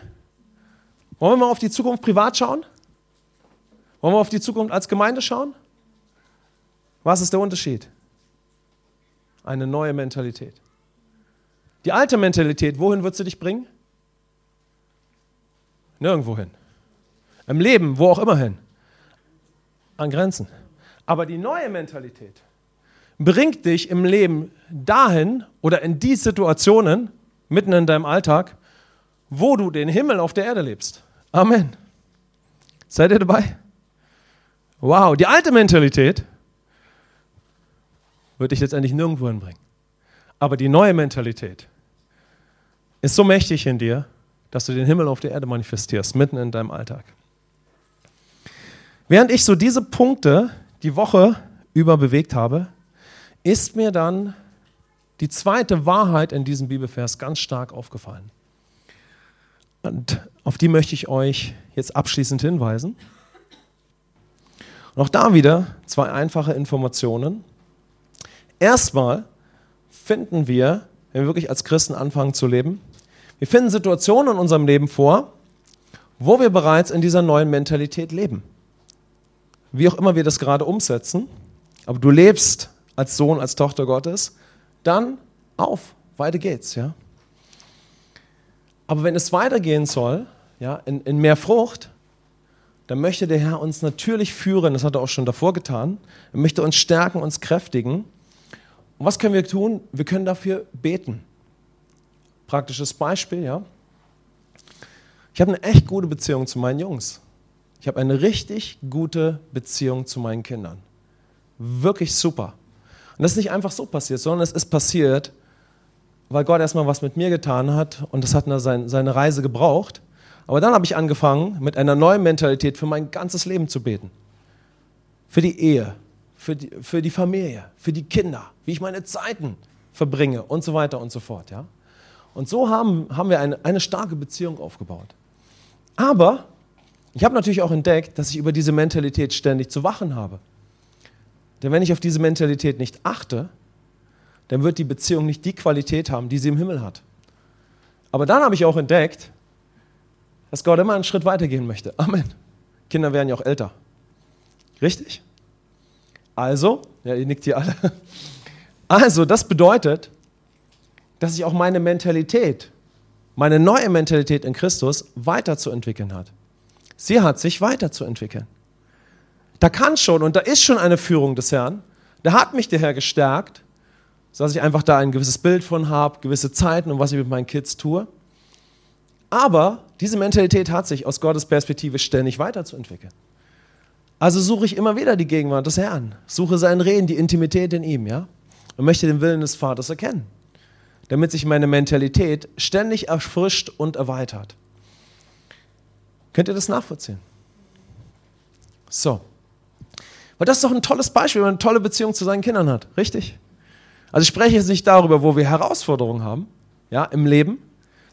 Wollen wir mal auf die Zukunft privat schauen? Wollen wir auf die Zukunft als Gemeinde schauen? Was ist der Unterschied? Eine neue Mentalität. Die alte Mentalität, wohin wird sie dich bringen? Nirgendwo hin. Im Leben, wo auch immer hin. An Grenzen. Aber die neue Mentalität bringt dich im Leben dahin oder in die Situationen, mitten in deinem Alltag, wo du den Himmel auf der Erde lebst. Amen. Seid ihr dabei? Wow, die alte Mentalität wird dich letztendlich nirgendwo hinbringen. Aber die neue Mentalität ist so mächtig in dir, dass du den Himmel auf der Erde manifestierst, mitten in deinem Alltag. Während ich so diese Punkte die Woche über bewegt habe, ist mir dann die zweite Wahrheit in diesem Bibelvers ganz stark aufgefallen. Und auf die möchte ich euch jetzt abschließend hinweisen. Und auch da wieder zwei einfache Informationen. Erstmal finden wir, wenn wir wirklich als Christen anfangen zu leben, wir finden Situationen in unserem Leben vor, wo wir bereits in dieser neuen Mentalität leben. Wie auch immer wir das gerade umsetzen, aber du lebst als Sohn, als Tochter Gottes, dann auf, weiter geht's, ja. Aber wenn es weitergehen soll, ja, in, in mehr Frucht, dann möchte der Herr uns natürlich führen, das hat er auch schon davor getan. Er möchte uns stärken, uns kräftigen. Und was können wir tun? Wir können dafür beten. Praktisches Beispiel, ja. Ich habe eine echt gute Beziehung zu meinen Jungs. Ich habe eine richtig gute Beziehung zu meinen Kindern. Wirklich super. Und das ist nicht einfach so passiert, sondern es ist passiert, weil Gott erstmal was mit mir getan hat und das hat seine Reise gebraucht. Aber dann habe ich angefangen, mit einer neuen Mentalität für mein ganzes Leben zu beten. Für die Ehe, für die, für die Familie, für die Kinder, wie ich meine Zeiten verbringe und so weiter und so fort. Ja? Und so haben, haben wir eine, eine starke Beziehung aufgebaut. Aber ich habe natürlich auch entdeckt, dass ich über diese Mentalität ständig zu wachen habe. Denn wenn ich auf diese Mentalität nicht achte, dann wird die Beziehung nicht die Qualität haben, die sie im Himmel hat. Aber dann habe ich auch entdeckt, dass Gott immer einen Schritt weitergehen möchte. Amen. Kinder werden ja auch älter. Richtig? Also, ja, ihr nickt hier alle. Also, das bedeutet, dass sich auch meine Mentalität, meine neue Mentalität in Christus weiterzuentwickeln hat. Sie hat sich weiterzuentwickeln. Da kann schon und da ist schon eine Führung des Herrn. Da hat mich der Herr gestärkt, dass ich einfach da ein gewisses Bild von habe, gewisse Zeiten und was ich mit meinen Kids tue. Aber diese Mentalität hat sich aus Gottes Perspektive ständig weiterzuentwickeln. Also suche ich immer wieder die Gegenwart des Herrn, suche sein Reden, die Intimität in ihm, ja, und möchte den Willen des Vaters erkennen, damit sich meine Mentalität ständig erfrischt und erweitert. Könnt ihr das nachvollziehen? So. Weil das ist doch ein tolles Beispiel, wenn man eine tolle Beziehung zu seinen Kindern hat, richtig? Also ich spreche jetzt nicht darüber, wo wir Herausforderungen haben, ja, im Leben,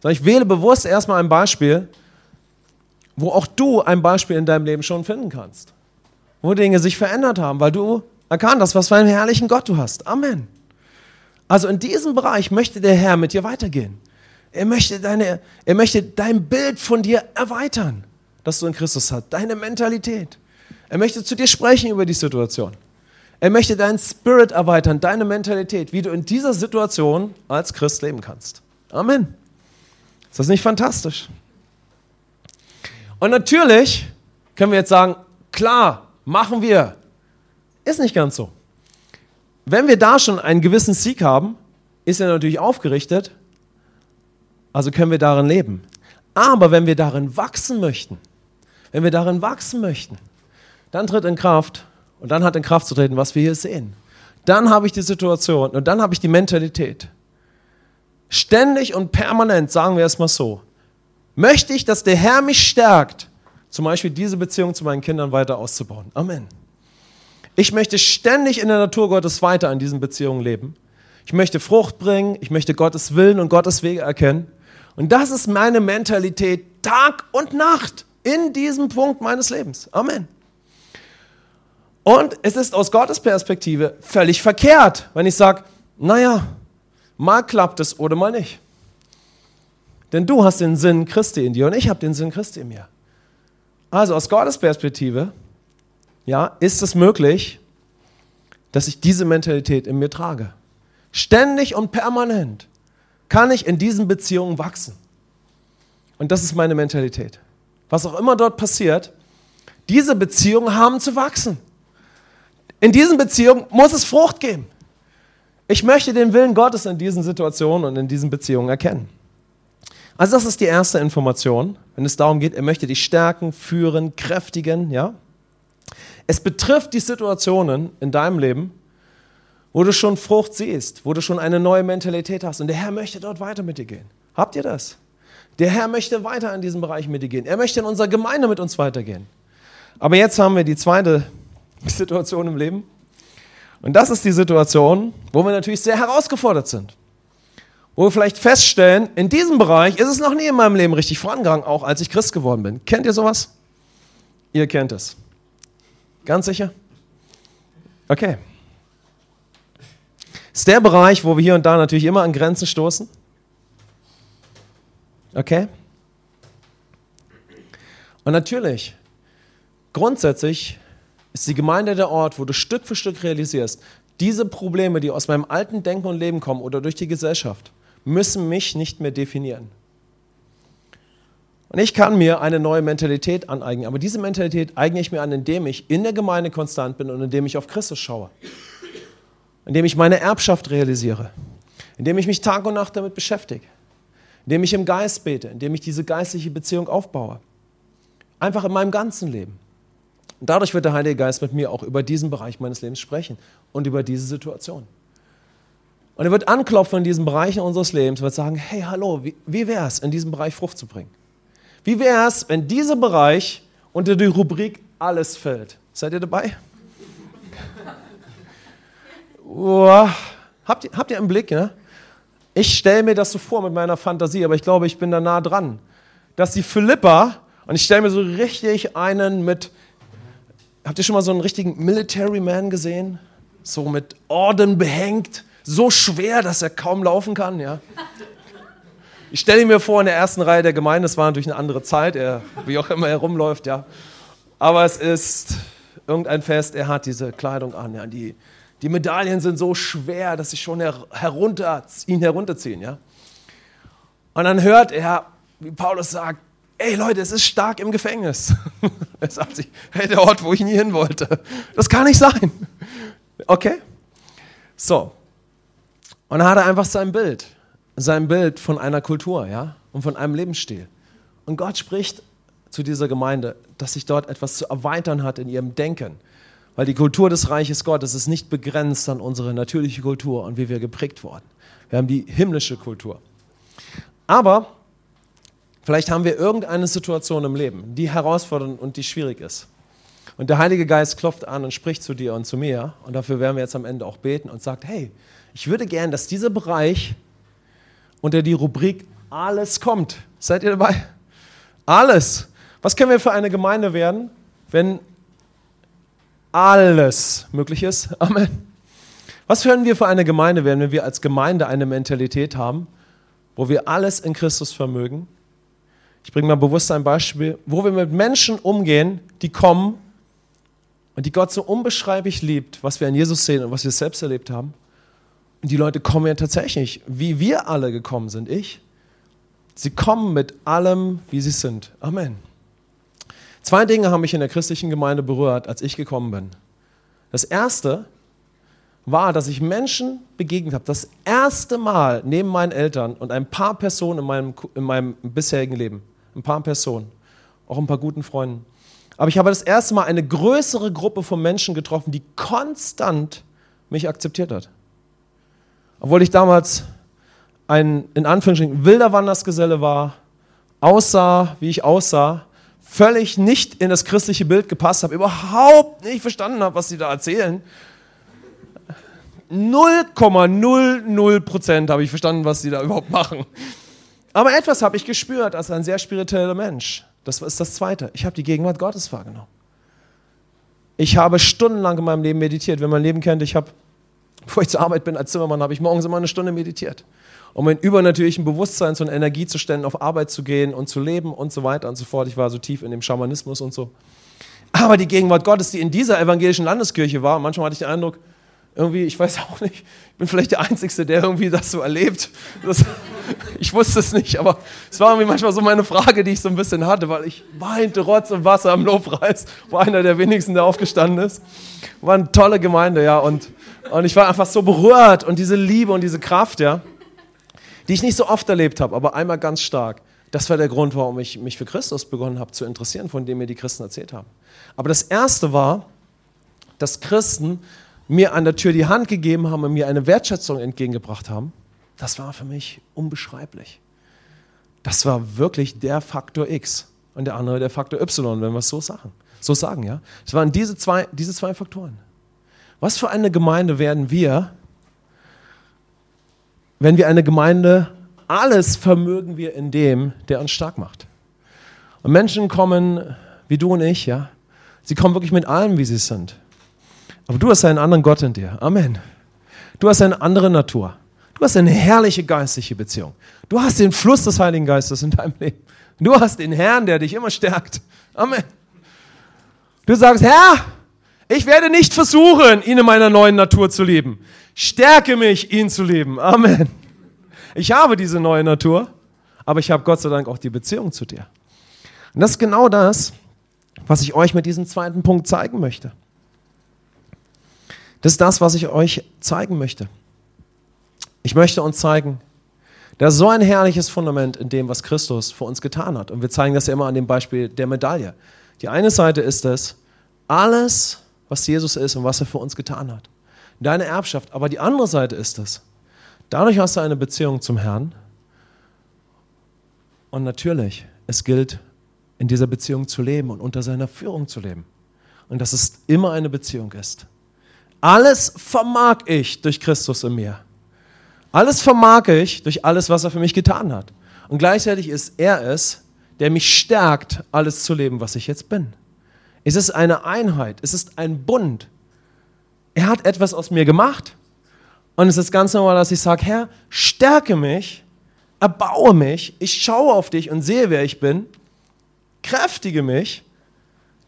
sondern ich wähle bewusst erstmal ein Beispiel, wo auch du ein Beispiel in deinem Leben schon finden kannst. Wo Dinge sich verändert haben, weil du erkannt hast, was für einen herrlichen Gott du hast. Amen. Also in diesem Bereich möchte der Herr mit dir weitergehen. Er möchte, deine, er möchte dein Bild von dir erweitern, das du in Christus hast, deine Mentalität. Er möchte zu dir sprechen über die Situation. Er möchte deinen Spirit erweitern, deine Mentalität, wie du in dieser Situation als Christ leben kannst. Amen. Ist das nicht fantastisch? Und natürlich können wir jetzt sagen, klar, machen wir. Ist nicht ganz so. Wenn wir da schon einen gewissen Sieg haben, ist er natürlich aufgerichtet, also können wir darin leben. Aber wenn wir darin wachsen möchten, wenn wir darin wachsen möchten, dann tritt in Kraft und dann hat in Kraft zu treten, was wir hier sehen. Dann habe ich die Situation und dann habe ich die Mentalität. Ständig und permanent, sagen wir es mal so, möchte ich, dass der Herr mich stärkt, zum Beispiel diese Beziehung zu meinen Kindern weiter auszubauen. Amen. Ich möchte ständig in der Natur Gottes weiter in diesen Beziehungen leben. Ich möchte Frucht bringen, ich möchte Gottes Willen und Gottes Wege erkennen. Und das ist meine Mentalität Tag und Nacht in diesem Punkt meines Lebens. Amen. Und es ist aus Gottes Perspektive völlig verkehrt, wenn ich sage, naja, mal klappt es oder mal nicht. Denn du hast den Sinn Christi in dir und ich habe den Sinn Christi in mir. Also aus Gottes Perspektive, ja, ist es möglich, dass ich diese Mentalität in mir trage. Ständig und permanent kann ich in diesen Beziehungen wachsen. Und das ist meine Mentalität. Was auch immer dort passiert, diese Beziehungen haben zu wachsen. In diesen Beziehungen muss es Frucht geben. Ich möchte den Willen Gottes in diesen Situationen und in diesen Beziehungen erkennen. Also das ist die erste Information, wenn es darum geht, er möchte dich stärken, führen, kräftigen, ja? Es betrifft die Situationen in deinem Leben, wo du schon Frucht siehst, wo du schon eine neue Mentalität hast und der Herr möchte dort weiter mit dir gehen. Habt ihr das? Der Herr möchte weiter in diesem Bereich mit dir gehen. Er möchte in unserer Gemeinde mit uns weitergehen. Aber jetzt haben wir die zweite *laughs* Situation im Leben. Und das ist die Situation, wo wir natürlich sehr herausgefordert sind. Wo wir vielleicht feststellen, in diesem Bereich ist es noch nie in meinem Leben richtig vorangegangen, auch als ich Christ geworden bin. Kennt ihr sowas? Ihr kennt es. Ganz sicher? Okay. Ist der Bereich, wo wir hier und da natürlich immer an Grenzen stoßen? Okay? Und natürlich, grundsätzlich ist die Gemeinde der Ort, wo du Stück für Stück realisierst, diese Probleme, die aus meinem alten Denken und Leben kommen oder durch die Gesellschaft, müssen mich nicht mehr definieren. Und ich kann mir eine neue Mentalität aneignen, aber diese Mentalität eigne ich mir an, indem ich in der Gemeinde konstant bin und indem ich auf Christus schaue, indem ich meine Erbschaft realisiere, indem ich mich Tag und Nacht damit beschäftige, indem ich im Geist bete, indem ich diese geistliche Beziehung aufbaue. Einfach in meinem ganzen Leben. Und dadurch wird der Heilige Geist mit mir auch über diesen Bereich meines Lebens sprechen und über diese Situation. Und er wird anklopfen in diesen Bereichen unseres Lebens und wird sagen, hey, hallo, wie, wie wäre es, in diesem Bereich Frucht zu bringen? Wie wäre es, wenn dieser Bereich unter die Rubrik alles fällt? Seid ihr dabei? Habt, ihr, habt ihr einen Blick? Ne? Ich stelle mir das so vor mit meiner Fantasie, aber ich glaube, ich bin da nah dran. Dass die Philippa, und ich stelle mir so richtig einen mit Habt ihr schon mal so einen richtigen Military Man gesehen? so mit Orden behängt, so schwer, dass er kaum laufen kann, ja. Ich stelle mir vor, in der ersten Reihe der Gemeinde, es war natürlich eine andere Zeit, er, wie auch immer er rumläuft, ja. Aber es ist irgendein Fest, er hat diese Kleidung an, ja. Die, die Medaillen sind so schwer, dass sie schon herunter, ihn herunterziehen, ja. Und dann hört er, wie Paulus sagt, ey Leute, es ist stark im Gefängnis. *laughs* er sagt sich, hey, der Ort, wo ich nie hin wollte. Das kann nicht sein. Okay? So. Und dann hat er einfach sein Bild sein Bild von einer Kultur ja, und von einem Lebensstil. Und Gott spricht zu dieser Gemeinde, dass sich dort etwas zu erweitern hat in ihrem Denken. Weil die Kultur des Reiches Gottes ist nicht begrenzt an unsere natürliche Kultur und wie wir geprägt wurden. Wir haben die himmlische Kultur. Aber vielleicht haben wir irgendeine Situation im Leben, die herausfordernd und die schwierig ist. Und der Heilige Geist klopft an und spricht zu dir und zu mir. Und dafür werden wir jetzt am Ende auch beten und sagt, hey, ich würde gern, dass dieser Bereich unter die Rubrik Alles kommt. Seid ihr dabei? Alles. Was können wir für eine Gemeinde werden, wenn alles möglich ist? *laughs* Amen. Was können wir für eine Gemeinde werden, wenn wir als Gemeinde eine Mentalität haben, wo wir alles in Christus vermögen? Ich bringe mal bewusst ein Beispiel, wo wir mit Menschen umgehen, die kommen und die Gott so unbeschreiblich liebt, was wir an Jesus sehen und was wir selbst erlebt haben die Leute kommen ja tatsächlich, wie wir alle gekommen sind, ich. Sie kommen mit allem, wie sie sind. Amen. Zwei Dinge haben mich in der christlichen Gemeinde berührt, als ich gekommen bin. Das erste war, dass ich Menschen begegnet habe. Das erste Mal neben meinen Eltern und ein paar Personen in meinem, in meinem bisherigen Leben. Ein paar Personen. Auch ein paar guten Freunden. Aber ich habe das erste Mal eine größere Gruppe von Menschen getroffen, die konstant mich akzeptiert hat. Obwohl ich damals ein, in Anführungsstrichen, wilder Wandersgeselle war, aussah, wie ich aussah, völlig nicht in das christliche Bild gepasst habe, überhaupt nicht verstanden habe, was sie da erzählen. 0,00 Prozent habe ich verstanden, was sie da überhaupt machen. Aber etwas habe ich gespürt als ein sehr spiritueller Mensch. Das ist das Zweite. Ich habe die Gegenwart Gottes wahrgenommen. Ich habe stundenlang in meinem Leben meditiert. Wer mein Leben kennt, ich habe Bevor ich zur Arbeit bin als Zimmermann, habe ich morgens immer eine Stunde meditiert, um in übernatürlichen Bewusstseins- und Energiezuständen auf Arbeit zu gehen und zu leben und so weiter und so fort. Ich war so tief in dem Schamanismus und so. Aber die Gegenwart Gottes, die in dieser evangelischen Landeskirche war, manchmal hatte ich den Eindruck, irgendwie, ich weiß auch nicht, ich bin vielleicht der Einzige, der irgendwie das so erlebt. Das, *laughs* ich wusste es nicht, aber es war irgendwie manchmal so meine Frage, die ich so ein bisschen hatte, weil ich weinte Rotz und Wasser am Lobpreis, wo einer der wenigsten, der aufgestanden ist. War eine tolle Gemeinde, ja, und und ich war einfach so berührt und diese Liebe und diese Kraft, ja, die ich nicht so oft erlebt habe, aber einmal ganz stark. Das war der Grund, warum ich mich für Christus begonnen habe zu interessieren, von dem mir die Christen erzählt haben. Aber das Erste war, dass Christen mir an der Tür die Hand gegeben haben und mir eine Wertschätzung entgegengebracht haben. Das war für mich unbeschreiblich. Das war wirklich der Faktor X und der andere der Faktor Y, wenn wir es so sagen. So sagen, ja. Es waren diese zwei, diese zwei Faktoren. Was für eine Gemeinde werden wir, wenn wir eine Gemeinde, alles vermögen wir in dem, der uns stark macht. Und Menschen kommen, wie du und ich, ja, sie kommen wirklich mit allem, wie sie sind. Aber du hast einen anderen Gott in dir. Amen. Du hast eine andere Natur. Du hast eine herrliche geistliche Beziehung. Du hast den Fluss des Heiligen Geistes in deinem Leben. Du hast den Herrn, der dich immer stärkt. Amen. Du sagst, Herr, ich werde nicht versuchen, ihn in meiner neuen Natur zu leben. Stärke mich, ihn zu leben. Amen. Ich habe diese neue Natur, aber ich habe Gott sei Dank auch die Beziehung zu dir. Und das ist genau das, was ich euch mit diesem zweiten Punkt zeigen möchte. Das ist das, was ich euch zeigen möchte. Ich möchte uns zeigen, da ist so ein herrliches Fundament in dem, was Christus für uns getan hat. Und wir zeigen das ja immer an dem Beispiel der Medaille. Die eine Seite ist es, alles, was Jesus ist und was er für uns getan hat. Deine Erbschaft. Aber die andere Seite ist es. Dadurch hast du eine Beziehung zum Herrn. Und natürlich, es gilt, in dieser Beziehung zu leben und unter seiner Führung zu leben. Und dass es immer eine Beziehung ist. Alles vermag ich durch Christus in mir. Alles vermag ich durch alles, was er für mich getan hat. Und gleichzeitig ist er es, der mich stärkt, alles zu leben, was ich jetzt bin. Es ist eine Einheit, es ist ein Bund. er hat etwas aus mir gemacht. Und es ist ganz normal, dass ich sage, Herr, stärke mich, erbaue mich, ich schaue auf dich und sehe, wer ich bin, kräftige mich,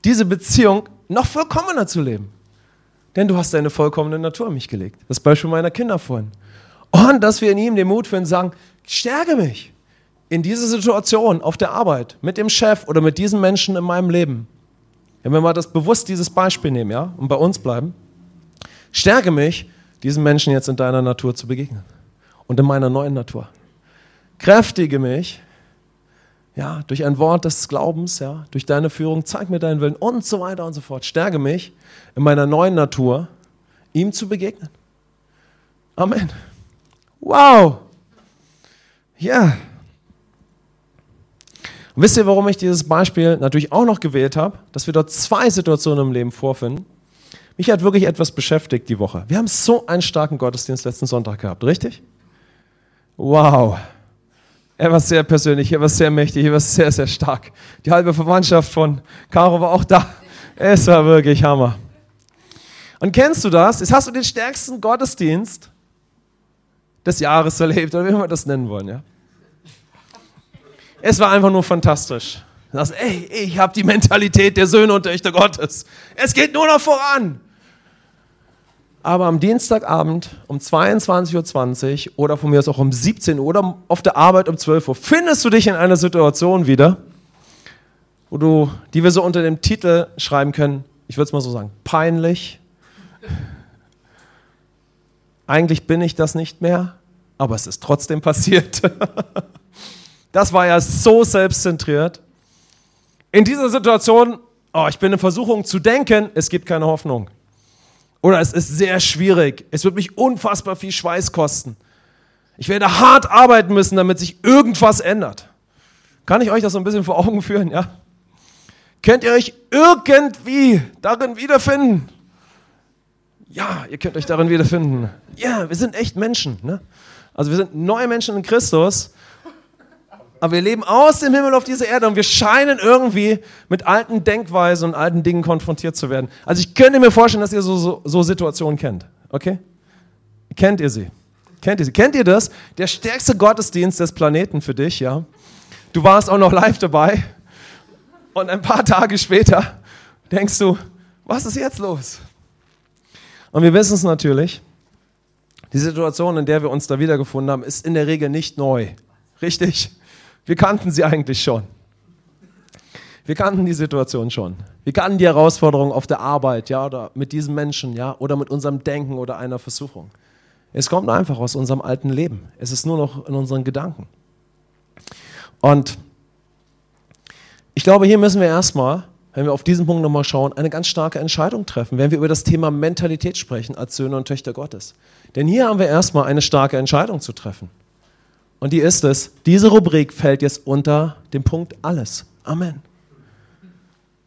diese Beziehung noch vollkommener zu leben. Denn du hast deine vollkommene Natur in mich gelegt. Das Beispiel meiner Kinder vorhin. Und dass wir in ihm den Mut finden, sagen, stärke mich in dieser Situation auf der Arbeit, mit dem Chef oder mit diesen Menschen in meinem Leben. Wenn wir mal das bewusst dieses Beispiel nehmen, ja, und bei uns bleiben, stärke mich, diesen Menschen jetzt in deiner Natur zu begegnen und in meiner neuen Natur. Kräftige mich, ja, durch ein Wort des Glaubens, ja, durch deine Führung, zeig mir deinen Willen und so weiter und so fort. Stärke mich in meiner neuen Natur, ihm zu begegnen. Amen. Wow. Ja. Und wisst ihr, warum ich dieses Beispiel natürlich auch noch gewählt habe? Dass wir dort zwei Situationen im Leben vorfinden. Mich hat wirklich etwas beschäftigt die Woche. Wir haben so einen starken Gottesdienst letzten Sonntag gehabt, richtig? Wow. Er war sehr persönlich, er war sehr mächtig, er war sehr, sehr stark. Die halbe Verwandtschaft von Caro war auch da. Es war wirklich Hammer. Und kennst du das? Jetzt hast du den stärksten Gottesdienst des Jahres erlebt, oder wie wir das nennen wollen, ja? Es war einfach nur fantastisch. Du sagst, ey, ich habe die Mentalität der Söhne und Töchter Gottes. Es geht nur noch voran. Aber am Dienstagabend um 22.20 Uhr oder von mir aus auch um 17 Uhr oder auf der Arbeit um 12 Uhr findest du dich in einer Situation wieder, wo du, die wir so unter dem Titel schreiben können, ich würde es mal so sagen, peinlich. Eigentlich bin ich das nicht mehr, aber es ist trotzdem passiert. *laughs* Das war ja so selbstzentriert. In dieser Situation, oh, ich bin in Versuchung zu denken, es gibt keine Hoffnung. Oder es ist sehr schwierig. Es wird mich unfassbar viel Schweiß kosten. Ich werde hart arbeiten müssen, damit sich irgendwas ändert. Kann ich euch das so ein bisschen vor Augen führen, ja? Könnt ihr euch irgendwie darin wiederfinden? Ja, ihr könnt euch darin wiederfinden. Ja, wir sind echt Menschen. Ne? Also wir sind neue Menschen in Christus aber wir leben aus dem Himmel auf dieser Erde und wir scheinen irgendwie mit alten Denkweisen und alten Dingen konfrontiert zu werden. Also ich könnte mir vorstellen, dass ihr so, so, so Situationen kennt. Okay? Kennt ihr sie? Kennt ihr sie? Kennt ihr das? Der stärkste Gottesdienst des Planeten für dich, ja? Du warst auch noch live dabei und ein paar Tage später denkst du, was ist jetzt los? Und wir wissen es natürlich, die Situation, in der wir uns da wiedergefunden haben, ist in der Regel nicht neu. Richtig? Wir kannten sie eigentlich schon. Wir kannten die Situation schon. Wir kannten die Herausforderung auf der Arbeit, ja, oder mit diesen Menschen, ja, oder mit unserem Denken oder einer Versuchung. Es kommt einfach aus unserem alten Leben. Es ist nur noch in unseren Gedanken. Und ich glaube, hier müssen wir erstmal, wenn wir auf diesen Punkt nochmal schauen, eine ganz starke Entscheidung treffen, wenn wir über das Thema Mentalität sprechen als Söhne und Töchter Gottes. Denn hier haben wir erstmal eine starke Entscheidung zu treffen. Und die ist es, diese Rubrik fällt jetzt unter den Punkt alles. Amen.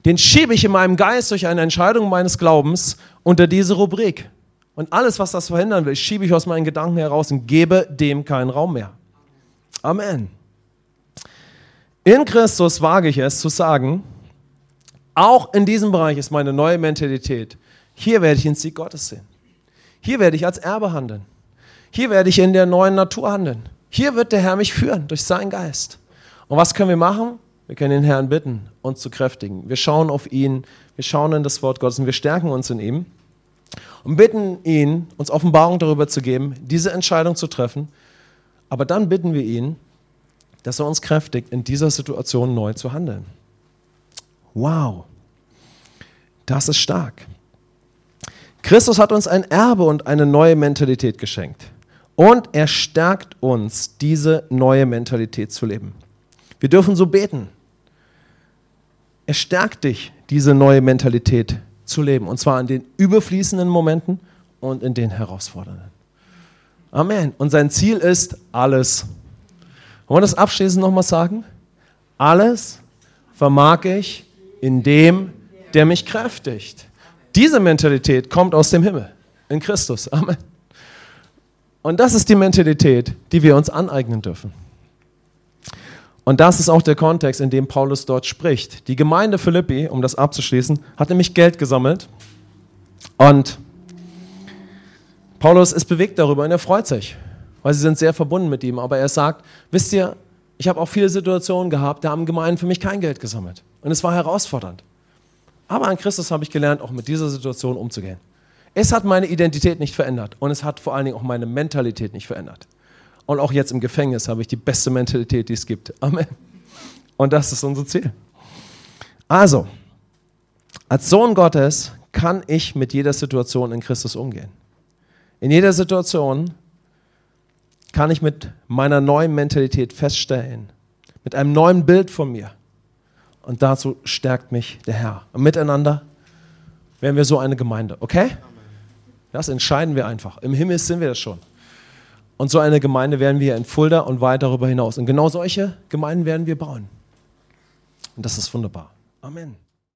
Den schiebe ich in meinem Geist durch eine Entscheidung meines Glaubens unter diese Rubrik. Und alles, was das verhindern will, schiebe ich aus meinen Gedanken heraus und gebe dem keinen Raum mehr. Amen. In Christus wage ich es zu sagen, auch in diesem Bereich ist meine neue Mentalität. Hier werde ich den Sieg Gottes sehen. Hier werde ich als Erbe handeln. Hier werde ich in der neuen Natur handeln. Hier wird der Herr mich führen durch seinen Geist. Und was können wir machen? Wir können den Herrn bitten, uns zu kräftigen. Wir schauen auf ihn, wir schauen in das Wort Gottes und wir stärken uns in ihm und bitten ihn, uns Offenbarung darüber zu geben, diese Entscheidung zu treffen. Aber dann bitten wir ihn, dass er uns kräftigt, in dieser Situation neu zu handeln. Wow, das ist stark. Christus hat uns ein Erbe und eine neue Mentalität geschenkt. Und er stärkt uns, diese neue Mentalität zu leben. Wir dürfen so beten. Er stärkt dich, diese neue Mentalität zu leben. Und zwar in den überfließenden Momenten und in den herausfordernden. Amen. Und sein Ziel ist alles. Wollen wir das abschließend nochmal sagen? Alles vermag ich in dem, der mich kräftigt. Diese Mentalität kommt aus dem Himmel, in Christus. Amen. Und das ist die Mentalität, die wir uns aneignen dürfen. Und das ist auch der Kontext, in dem Paulus dort spricht. Die Gemeinde Philippi, um das abzuschließen, hat nämlich Geld gesammelt und Paulus ist bewegt darüber und er freut sich, weil sie sind sehr verbunden mit ihm. Aber er sagt, wisst ihr, ich habe auch viele Situationen gehabt, da haben Gemeinden für mich kein Geld gesammelt. Und es war herausfordernd. Aber an Christus habe ich gelernt, auch mit dieser Situation umzugehen. Es hat meine Identität nicht verändert und es hat vor allen Dingen auch meine Mentalität nicht verändert. Und auch jetzt im Gefängnis habe ich die beste Mentalität, die es gibt. Amen. Und das ist unser Ziel. Also, als Sohn Gottes kann ich mit jeder Situation in Christus umgehen. In jeder Situation kann ich mit meiner neuen Mentalität feststellen, mit einem neuen Bild von mir. Und dazu stärkt mich der Herr. Und miteinander werden wir so eine Gemeinde, okay? Das entscheiden wir einfach. Im Himmel sind wir das schon. Und so eine Gemeinde werden wir in Fulda und weit darüber hinaus. Und genau solche Gemeinden werden wir bauen. Und das ist wunderbar. Amen.